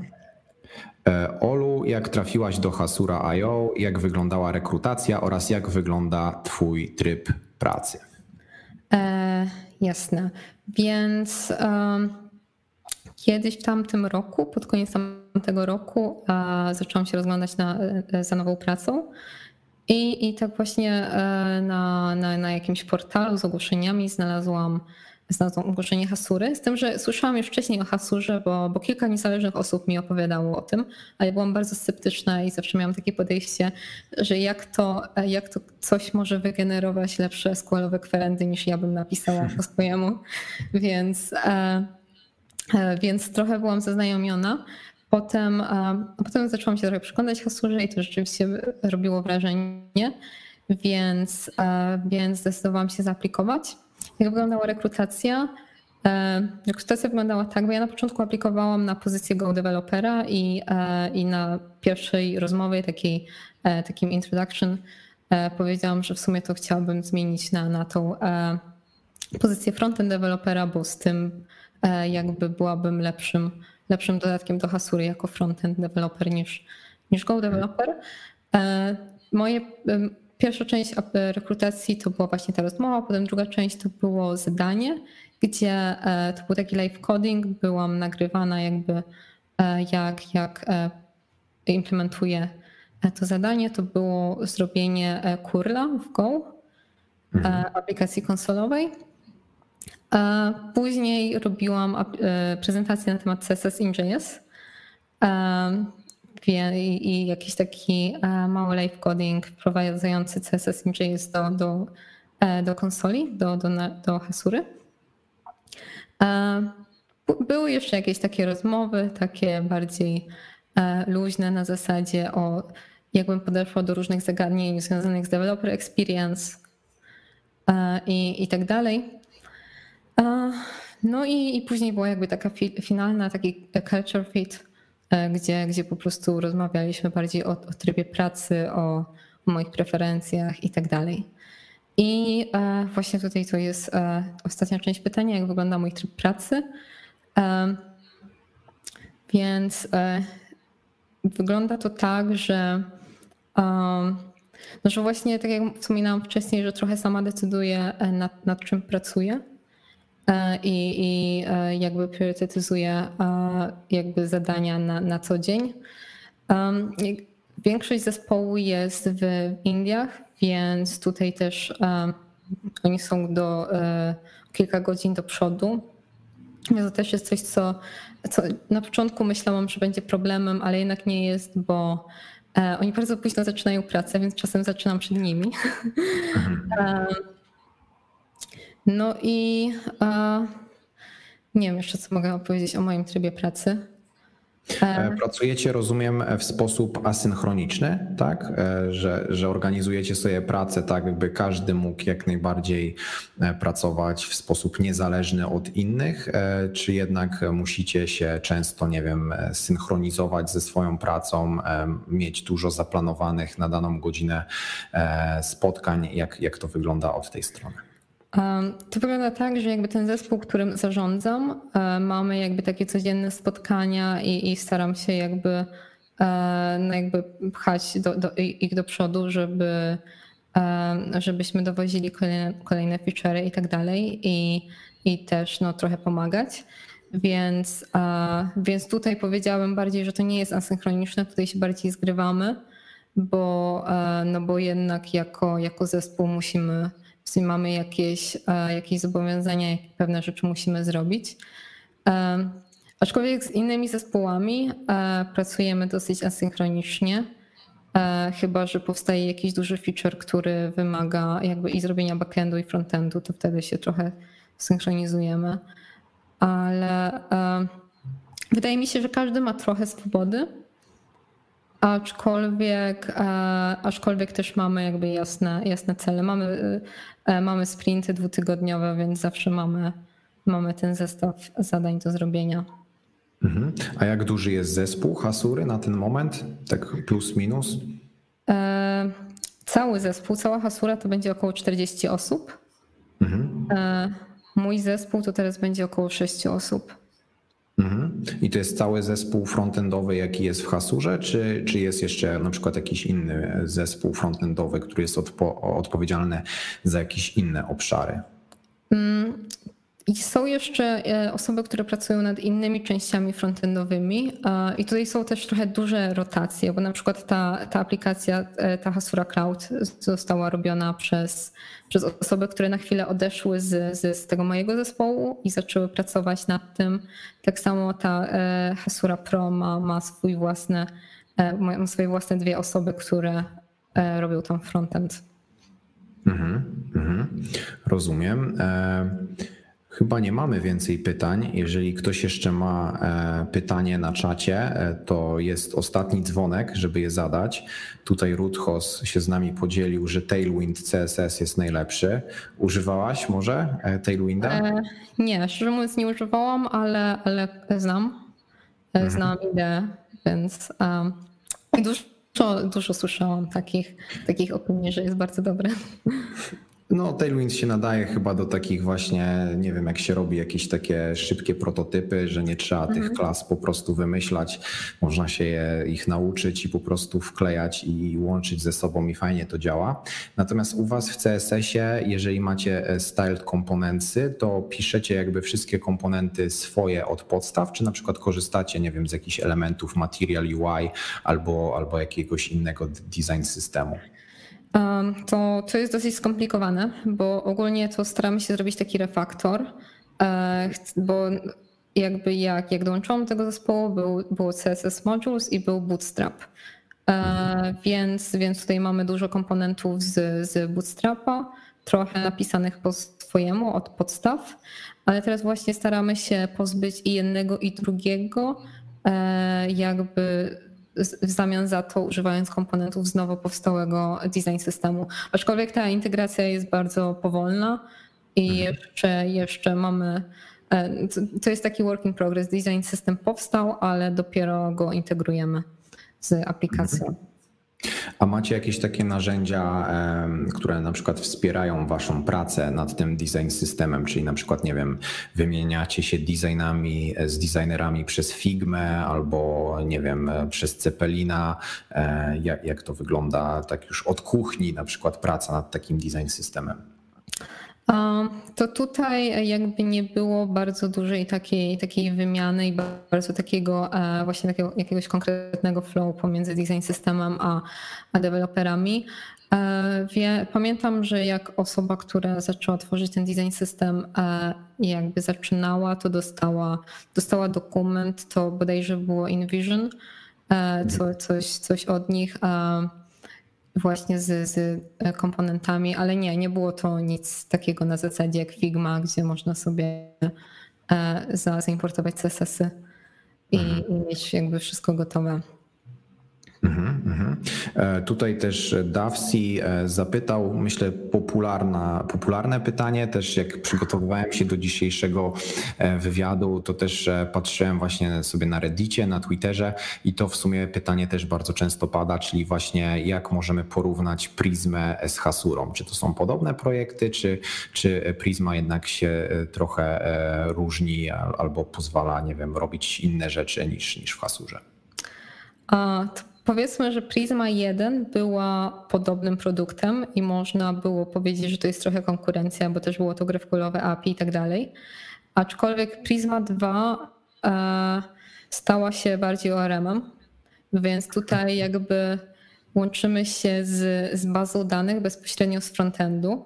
E, Olu, jak trafiłaś do Hasura.io, jak wyglądała rekrutacja oraz jak wygląda Twój tryb pracy? E, jasne. Więc um, kiedyś w tamtym roku, pod koniec tego roku zaczęłam się rozglądać na, e, za nową pracą. I, i tak właśnie e, na, na, na jakimś portalu z ogłoszeniami znalazłam, znalazłam ogłoszenie Hasury. Z tym, że słyszałam już wcześniej o Hasurze, bo, bo kilka niezależnych osób mi opowiadało o tym, a ja byłam bardzo sceptyczna i zawsze miałam takie podejście, że jak to, e, jak to coś może wygenerować lepsze skłalowe kwerendy niż ja bym napisała po swojemu. Więc, więc trochę byłam zaznajomiona. Potem, potem zaczęłam się trochę przekonać Hasurze i to rzeczywiście robiło wrażenie, więc, więc zdecydowałam się zaaplikować. Jak wyglądała rekrutacja? E, rekrutacja wyglądała tak, bo ja na początku aplikowałam na pozycję Go Developera i, e, i na pierwszej rozmowie, takiej, e, takim introduction, powiedziałam, że w sumie to chciałabym zmienić na, na tą pozycję frontend developera, bo z tym jakby byłabym lepszym lepszym dodatkiem do Hasury jako frontend developer niż, niż Go developer. Moje pierwsza część rekrutacji to była właśnie ta rozmowa, potem druga część to było zadanie, gdzie to był taki live coding, byłam nagrywana jakby jak, jak implementuję to zadanie. To było zrobienie curla w Go, mhm. aplikacji konsolowej. Później robiłam e, prezentację na temat CSS in JS i jakiś taki e, mały live coding wprowadzający CSS in JS do, do, e, do konsoli, do, do, do Hasury. Były jeszcze jakieś takie rozmowy, takie bardziej luźne na zasadzie o jakbym podeszła do różnych zagadnień związanych z developer experience i, i tak dalej. No i, i później była jakby taka fi, finalna, taki culture fit, e, gdzie, gdzie po prostu rozmawialiśmy bardziej o, o trybie pracy, o, o, moich preferencjach i tak dalej. I e, właśnie tutaj to jest e, ostatnia część pytania, jak wygląda mój tryb pracy. Więc wygląda to tak, że no, że właśnie tak jak wspominałam wcześniej, że trochę sama decyduję nad, nad czym pracuję i, i e, jakby priorytetyzuje e, jakby zadania na, na co dzień. Większość zespołu jest w Indiach, więc tutaj też oni są do kilka godzin do przodu. To też jest coś, co, co na początku myślałam, że będzie problemem, ale jednak nie jest, bo oni bardzo późno zaczynają pracę, więc czasem zaczynam przed nimi. No i e, nie wiem jeszcze, co mogę opowiedzieć o moim trybie pracy. E, pracujecie, rozumiem, w sposób asynchroniczny, tak? E, że, że organizujecie sobie pracę tak, by każdy mógł jak najbardziej pracować w sposób niezależny od innych, czy jednak musicie się często, nie wiem, synchronizować ze swoją pracą, mieć dużo zaplanowanych na daną godzinę spotkań? Jak, jak to wygląda od tej strony? To wygląda tak, że jakby ten zespół, którym zarządzam, e, mamy jakby takie codzienne spotkania i, i staram się jakby, e, no jakby pchać do, do, ich do przodu, żeby, e, żebyśmy dowozili kolejne, kolejne feature'y i tak dalej i, i też no, trochę pomagać. Więc, więc tutaj powiedziałabym bardziej, że to nie jest asynchroniczne, tutaj się bardziej zgrywamy, bo, no bo jednak jako, jako zespół musimy jeśli mamy jakieś, e, jakieś zobowiązania, pewne rzeczy musimy zrobić. E, aczkolwiek z innymi zespołami e, pracujemy dosyć asynchronicznie, chyba że powstaje jakiś duży feature, który wymaga jakby i zrobienia backendu i frontendu, to wtedy się trochę synchronizujemy. Ale wydaje mi się, że każdy ma trochę swobody Aczkolwiek, e, aczkolwiek też mamy jakby jasne, jasne cele. Mamy, e, mamy sprinty dwutygodniowe, więc zawsze mamy, mamy ten zestaw zadań do zrobienia. Mhm. A jak duży jest zespół Hasury na ten moment? Tak plus minus? E, cały zespół, cała Hasura to będzie około 40 osób. Mhm. Mój zespół to teraz będzie około 6 osób. Mhm. I to jest cały zespół frontendowy, jaki jest w Hasurze, czy, czy jest jeszcze na przykład jakiś inny zespół frontendowy, który jest odpo odpowiedzialny za jakieś inne obszary? I są jeszcze e, osoby, które pracują nad innymi częściami frontendowymi i tutaj są też trochę duże rotacje, bo na przykład ta, ta aplikacja, e, ta Hasura Cloud została robiona przez, przez osoby, które na chwilę odeszły z, z, z tego mojego zespołu i zaczęły pracować nad tym. Tak samo ta e, Hasura Pro ma, ma, swój własny, ma swoje własne dwie osoby, które robią tam frontend. Mhm, mhm. Rozumiem. Chyba nie mamy więcej pytań. Jeżeli ktoś jeszcze ma e, pytanie na czacie, e, to jest ostatni dzwonek, żeby je zadać. Tutaj Rudhos się z nami podzielił, że Tailwind CSS jest najlepszy. Używałaś może e, Tailwinda? Nie, szczerze mówiąc nie używałam, ale, ale znam. Mhm. Znam ideę, więc um, dużo, dużo słyszałam takich, takich opinii, że jest bardzo dobry. No, Tailwind się nadaje chyba do takich właśnie, nie wiem, jak się robi jakieś takie szybkie prototypy, że nie trzeba mhm. tych klas po prostu wymyślać, można się je, ich nauczyć i po prostu wklejać i łączyć ze sobą i fajnie to działa. Natomiast u Was w CSS-ie, jeżeli macie e, styled komponenty, to piszecie jakby wszystkie komponenty swoje od podstaw, czy na przykład korzystacie, nie wiem, z jakichś elementów Material UI albo, albo jakiegoś innego design systemu? To, to jest dosyć skomplikowane, bo ogólnie to staramy się zrobić taki refaktor, e, bo jakby jak, jak dołączyłam do tego zespołu, był, było CSS Modules i był Bootstrap. E, więc, więc tutaj mamy dużo komponentów z, z Bootstrapa, trochę napisanych po swojemu od podstaw, ale teraz właśnie staramy się pozbyć i jednego, i drugiego, e, jakby w zamian za to używając komponentów z nowo powstałego design systemu. Aczkolwiek ta integracja jest bardzo powolna i mhm. jeszcze, jeszcze mamy. E, to jest taki work in progress. Design system powstał, ale dopiero go integrujemy z aplikacją. A macie jakieś takie narzędzia, które na przykład wspierają waszą pracę nad tym design systemem, czyli na przykład, nie wiem, wymieniacie się designami z designerami przez Figmę albo, nie wiem, przez Cepelina. E, jak, jak to wygląda tak już od kuchni, na przykład praca nad takim design systemem? To tutaj jakby nie było bardzo dużej takiej, takiej wymiany i bardzo takiego e, właśnie takiego jakiegoś konkretnego flow pomiędzy design systemem a, a deweloperami. E, pamiętam, że jak osoba, która zaczęła tworzyć ten design system, e, jakby zaczynała, to dostała, dostała dokument, to bodajże było InVision, co, coś, coś od nich właśnie z, z komponentami, ale nie, nie było to nic takiego na zasadzie jak Figma, gdzie można sobie e, zaimportować CSS-y i, mhm. i mieć jakby wszystko gotowe. Mhm, mhm. E, tutaj też Davsi e, zapytał, myślę, popularna, popularne pytanie. Też jak przygotowywałem się do dzisiejszego e, wywiadu, to też patrzyłem właśnie sobie na Reddicie, na Twitterze i to w sumie pytanie też bardzo często pada, czyli właśnie jak możemy porównać Prismę z Hasurą. Czy to są podobne projekty, czy, czy Prisma jednak się trochę różni albo pozwala, nie wiem, robić inne rzeczy niż, niż w Hasurze? A, Powiedzmy, że Prisma 1 była podobnym produktem i można było powiedzieć, że to jest trochę konkurencja, bo też było to GraphQLowe API i tak dalej. Aczkolwiek Prisma 2 e, stała się bardziej ORM-em, więc tutaj jakby łączymy się z, z bazą danych bezpośrednio z frontendu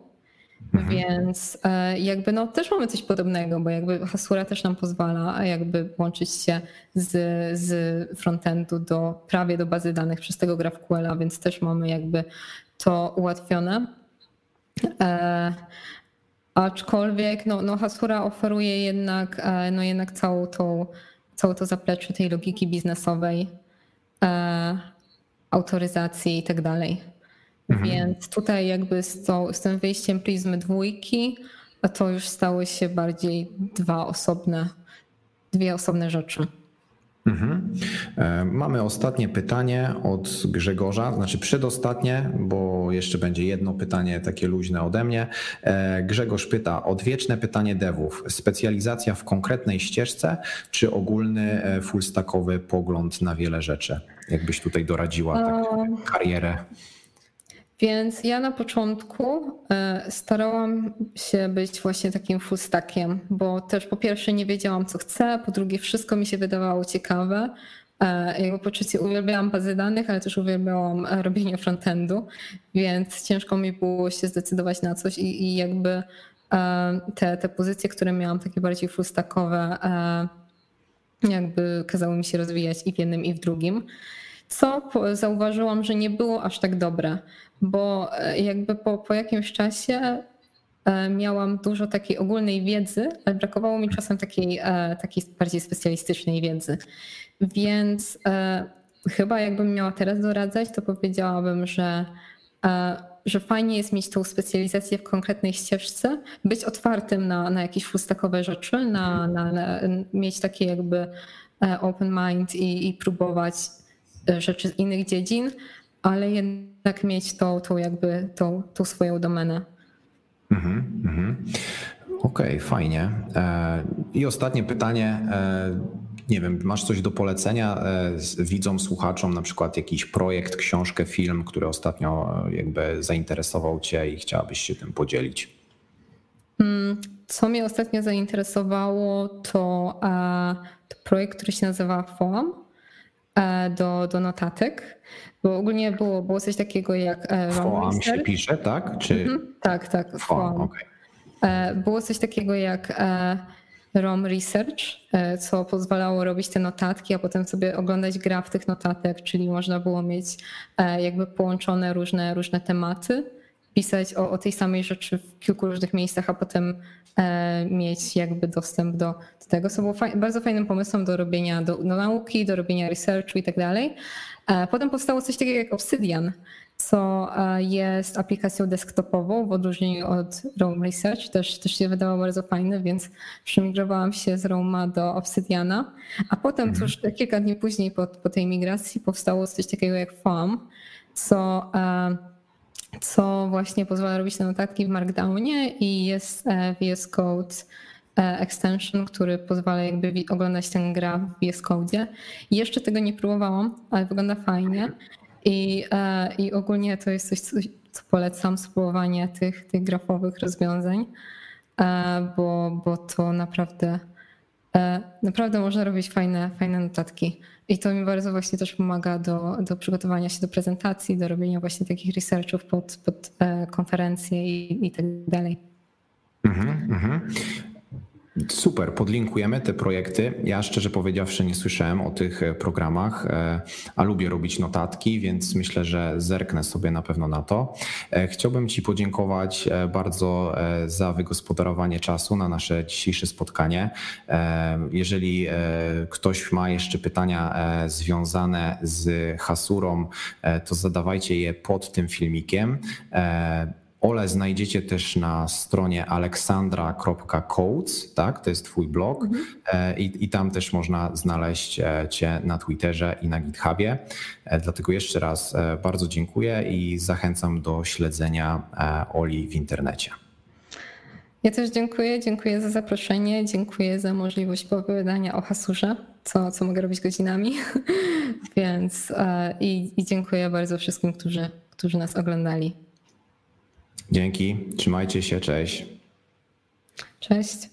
Mhm. Więc e, jakby no też mamy coś podobnego, bo jakby Hasura też nam pozwala jakby łączyć się z, z frontendu do prawie do bazy danych przez tego GraphQL, więc też mamy jakby to ułatwione. E, aczkolwiek no, no Hasura oferuje jednak, e, no jednak całą tą, całą to zaplecze tej logiki biznesowej, e, autoryzacji i tak dalej. Mhm. Więc tutaj jakby z, to, z tym wyjściem prizmy dwójki, to już stały się bardziej dwa osobne, dwie osobne rzeczy. Mhm. E, mamy ostatnie pytanie od Grzegorza, znaczy przedostatnie, bo jeszcze będzie jedno pytanie takie luźne ode mnie. E, Grzegorz pyta, odwieczne pytanie devów, specjalizacja w konkretnej ścieżce, czy ogólny e, fullstackowy pogląd na wiele rzeczy? Jakbyś tutaj doradziła taką karierę? Więc ja na początku e, starałam się być właśnie takim fullstackiem, bo też po pierwsze nie wiedziałam, co chcę, po drugie wszystko mi się wydawało ciekawe. E, jakby poczucie uwielbiałam bazy danych, ale też uwielbiałam e, robienie frontendu, więc ciężko mi było się zdecydować na coś i, i jakby te, te pozycje, które miałam, takie bardziej fullstackowe, jakby kazały mi się rozwijać i w jednym, i w drugim co zauważyłam, że nie było aż tak dobre, bo e, jakby po, po jakimś czasie e, miałam dużo takiej ogólnej wiedzy, ale brakowało mi czasem takiej, e, takiej bardziej specjalistycznej wiedzy. Więc chyba jakbym miała teraz doradzać, to powiedziałabym, że, że fajnie jest mieć tą specjalizację w konkretnej ścieżce, być otwartym na, na jakieś fustakowe rzeczy, na, na, na mieć takie jakby open mind i, i próbować rzeczy z innych dziedzin, ale jednak mieć tą, tą jakby tą, tą swoją domenę. Mhm, mhm. Okej, okay, fajnie. E, I ostatnie pytanie. E, nie wiem, masz coś do polecenia e, widzom, słuchaczom, na przykład jakiś projekt, książkę, film, który ostatnio jakby zainteresował Cię i chciałabyś się tym podzielić? Mm, co mnie ostatnio zainteresowało, to, to projekt, który się nazywa FOAM do, do notatek. Bo ogólnie było, było coś takiego jak. FOAM się pisze, tak? Czy... Mhm, tak, tak. FOAM. Okay. E, było coś takiego jak e, ROM Research, e, co pozwalało robić te notatki, a potem sobie oglądać graf tych notatek, czyli można było mieć jakby połączone różne, różne tematy, pisać o, o tej samej rzeczy w kilku różnych miejscach, a potem mieć jakby dostęp do, do tego, co było faj, bardzo fajnym pomysłem do robienia do, do nauki, do robienia researchu i tak dalej. Potem powstało coś takiego jak Obsidian, co e, jest aplikacją desktopową w odróżnieniu od Roam Research. Też, też się wydawało bardzo fajne, więc przemigrowałam się z Roma do Obsidiana. A potem mhm. tuż kilka dni później po, po tej migracji powstało coś takiego jak Farm, co, e, co właśnie pozwala robić te notatki w Markdownie i jest e, VS Code extension, który pozwala jakby oglądać ten graf w VS Code. Jeszcze tego nie próbowałam, ale wygląda fajnie. I, e, I ogólnie to jest coś, co polecam, spróbowanie tych, tych grafowych rozwiązań, e, bo, bo to naprawdę, e, naprawdę można robić fajne, fajne notatki. I to mi bardzo właśnie też pomaga do, do przygotowania się do prezentacji, do robienia właśnie takich researchów pod, pod konferencje i, i tak dalej. Mm -hmm. Super, podlinkujemy te projekty. Ja szczerze powiedziawszy nie słyszałem o tych e, programach, e, a lubię robić notatki, więc myślę, że zerknę sobie na pewno na to. E, chciałbym Ci podziękować bardzo za wygospodarowanie czasu na nasze dzisiejsze spotkanie. Jeżeli ktoś ma jeszcze pytania związane z Hasurą, to zadawajcie je pod tym filmikiem. Ole znajdziecie też na stronie aleksandra.codes, tak? To jest twój blog mhm. E, I, i tam też można znaleźć e, cię na Twitterze i na GitHubie. E, dlatego jeszcze raz bardzo dziękuję i zachęcam do śledzenia Oli w internecie. Ja też dziękuję, dziękuję za zaproszenie, dziękuję za możliwość opowiadania o hasurze, co, co mogę robić godzinami. Więc i, i dziękuję bardzo wszystkim, którzy, którzy nas oglądali. Dzięki, trzymajcie się, cześć. Cześć.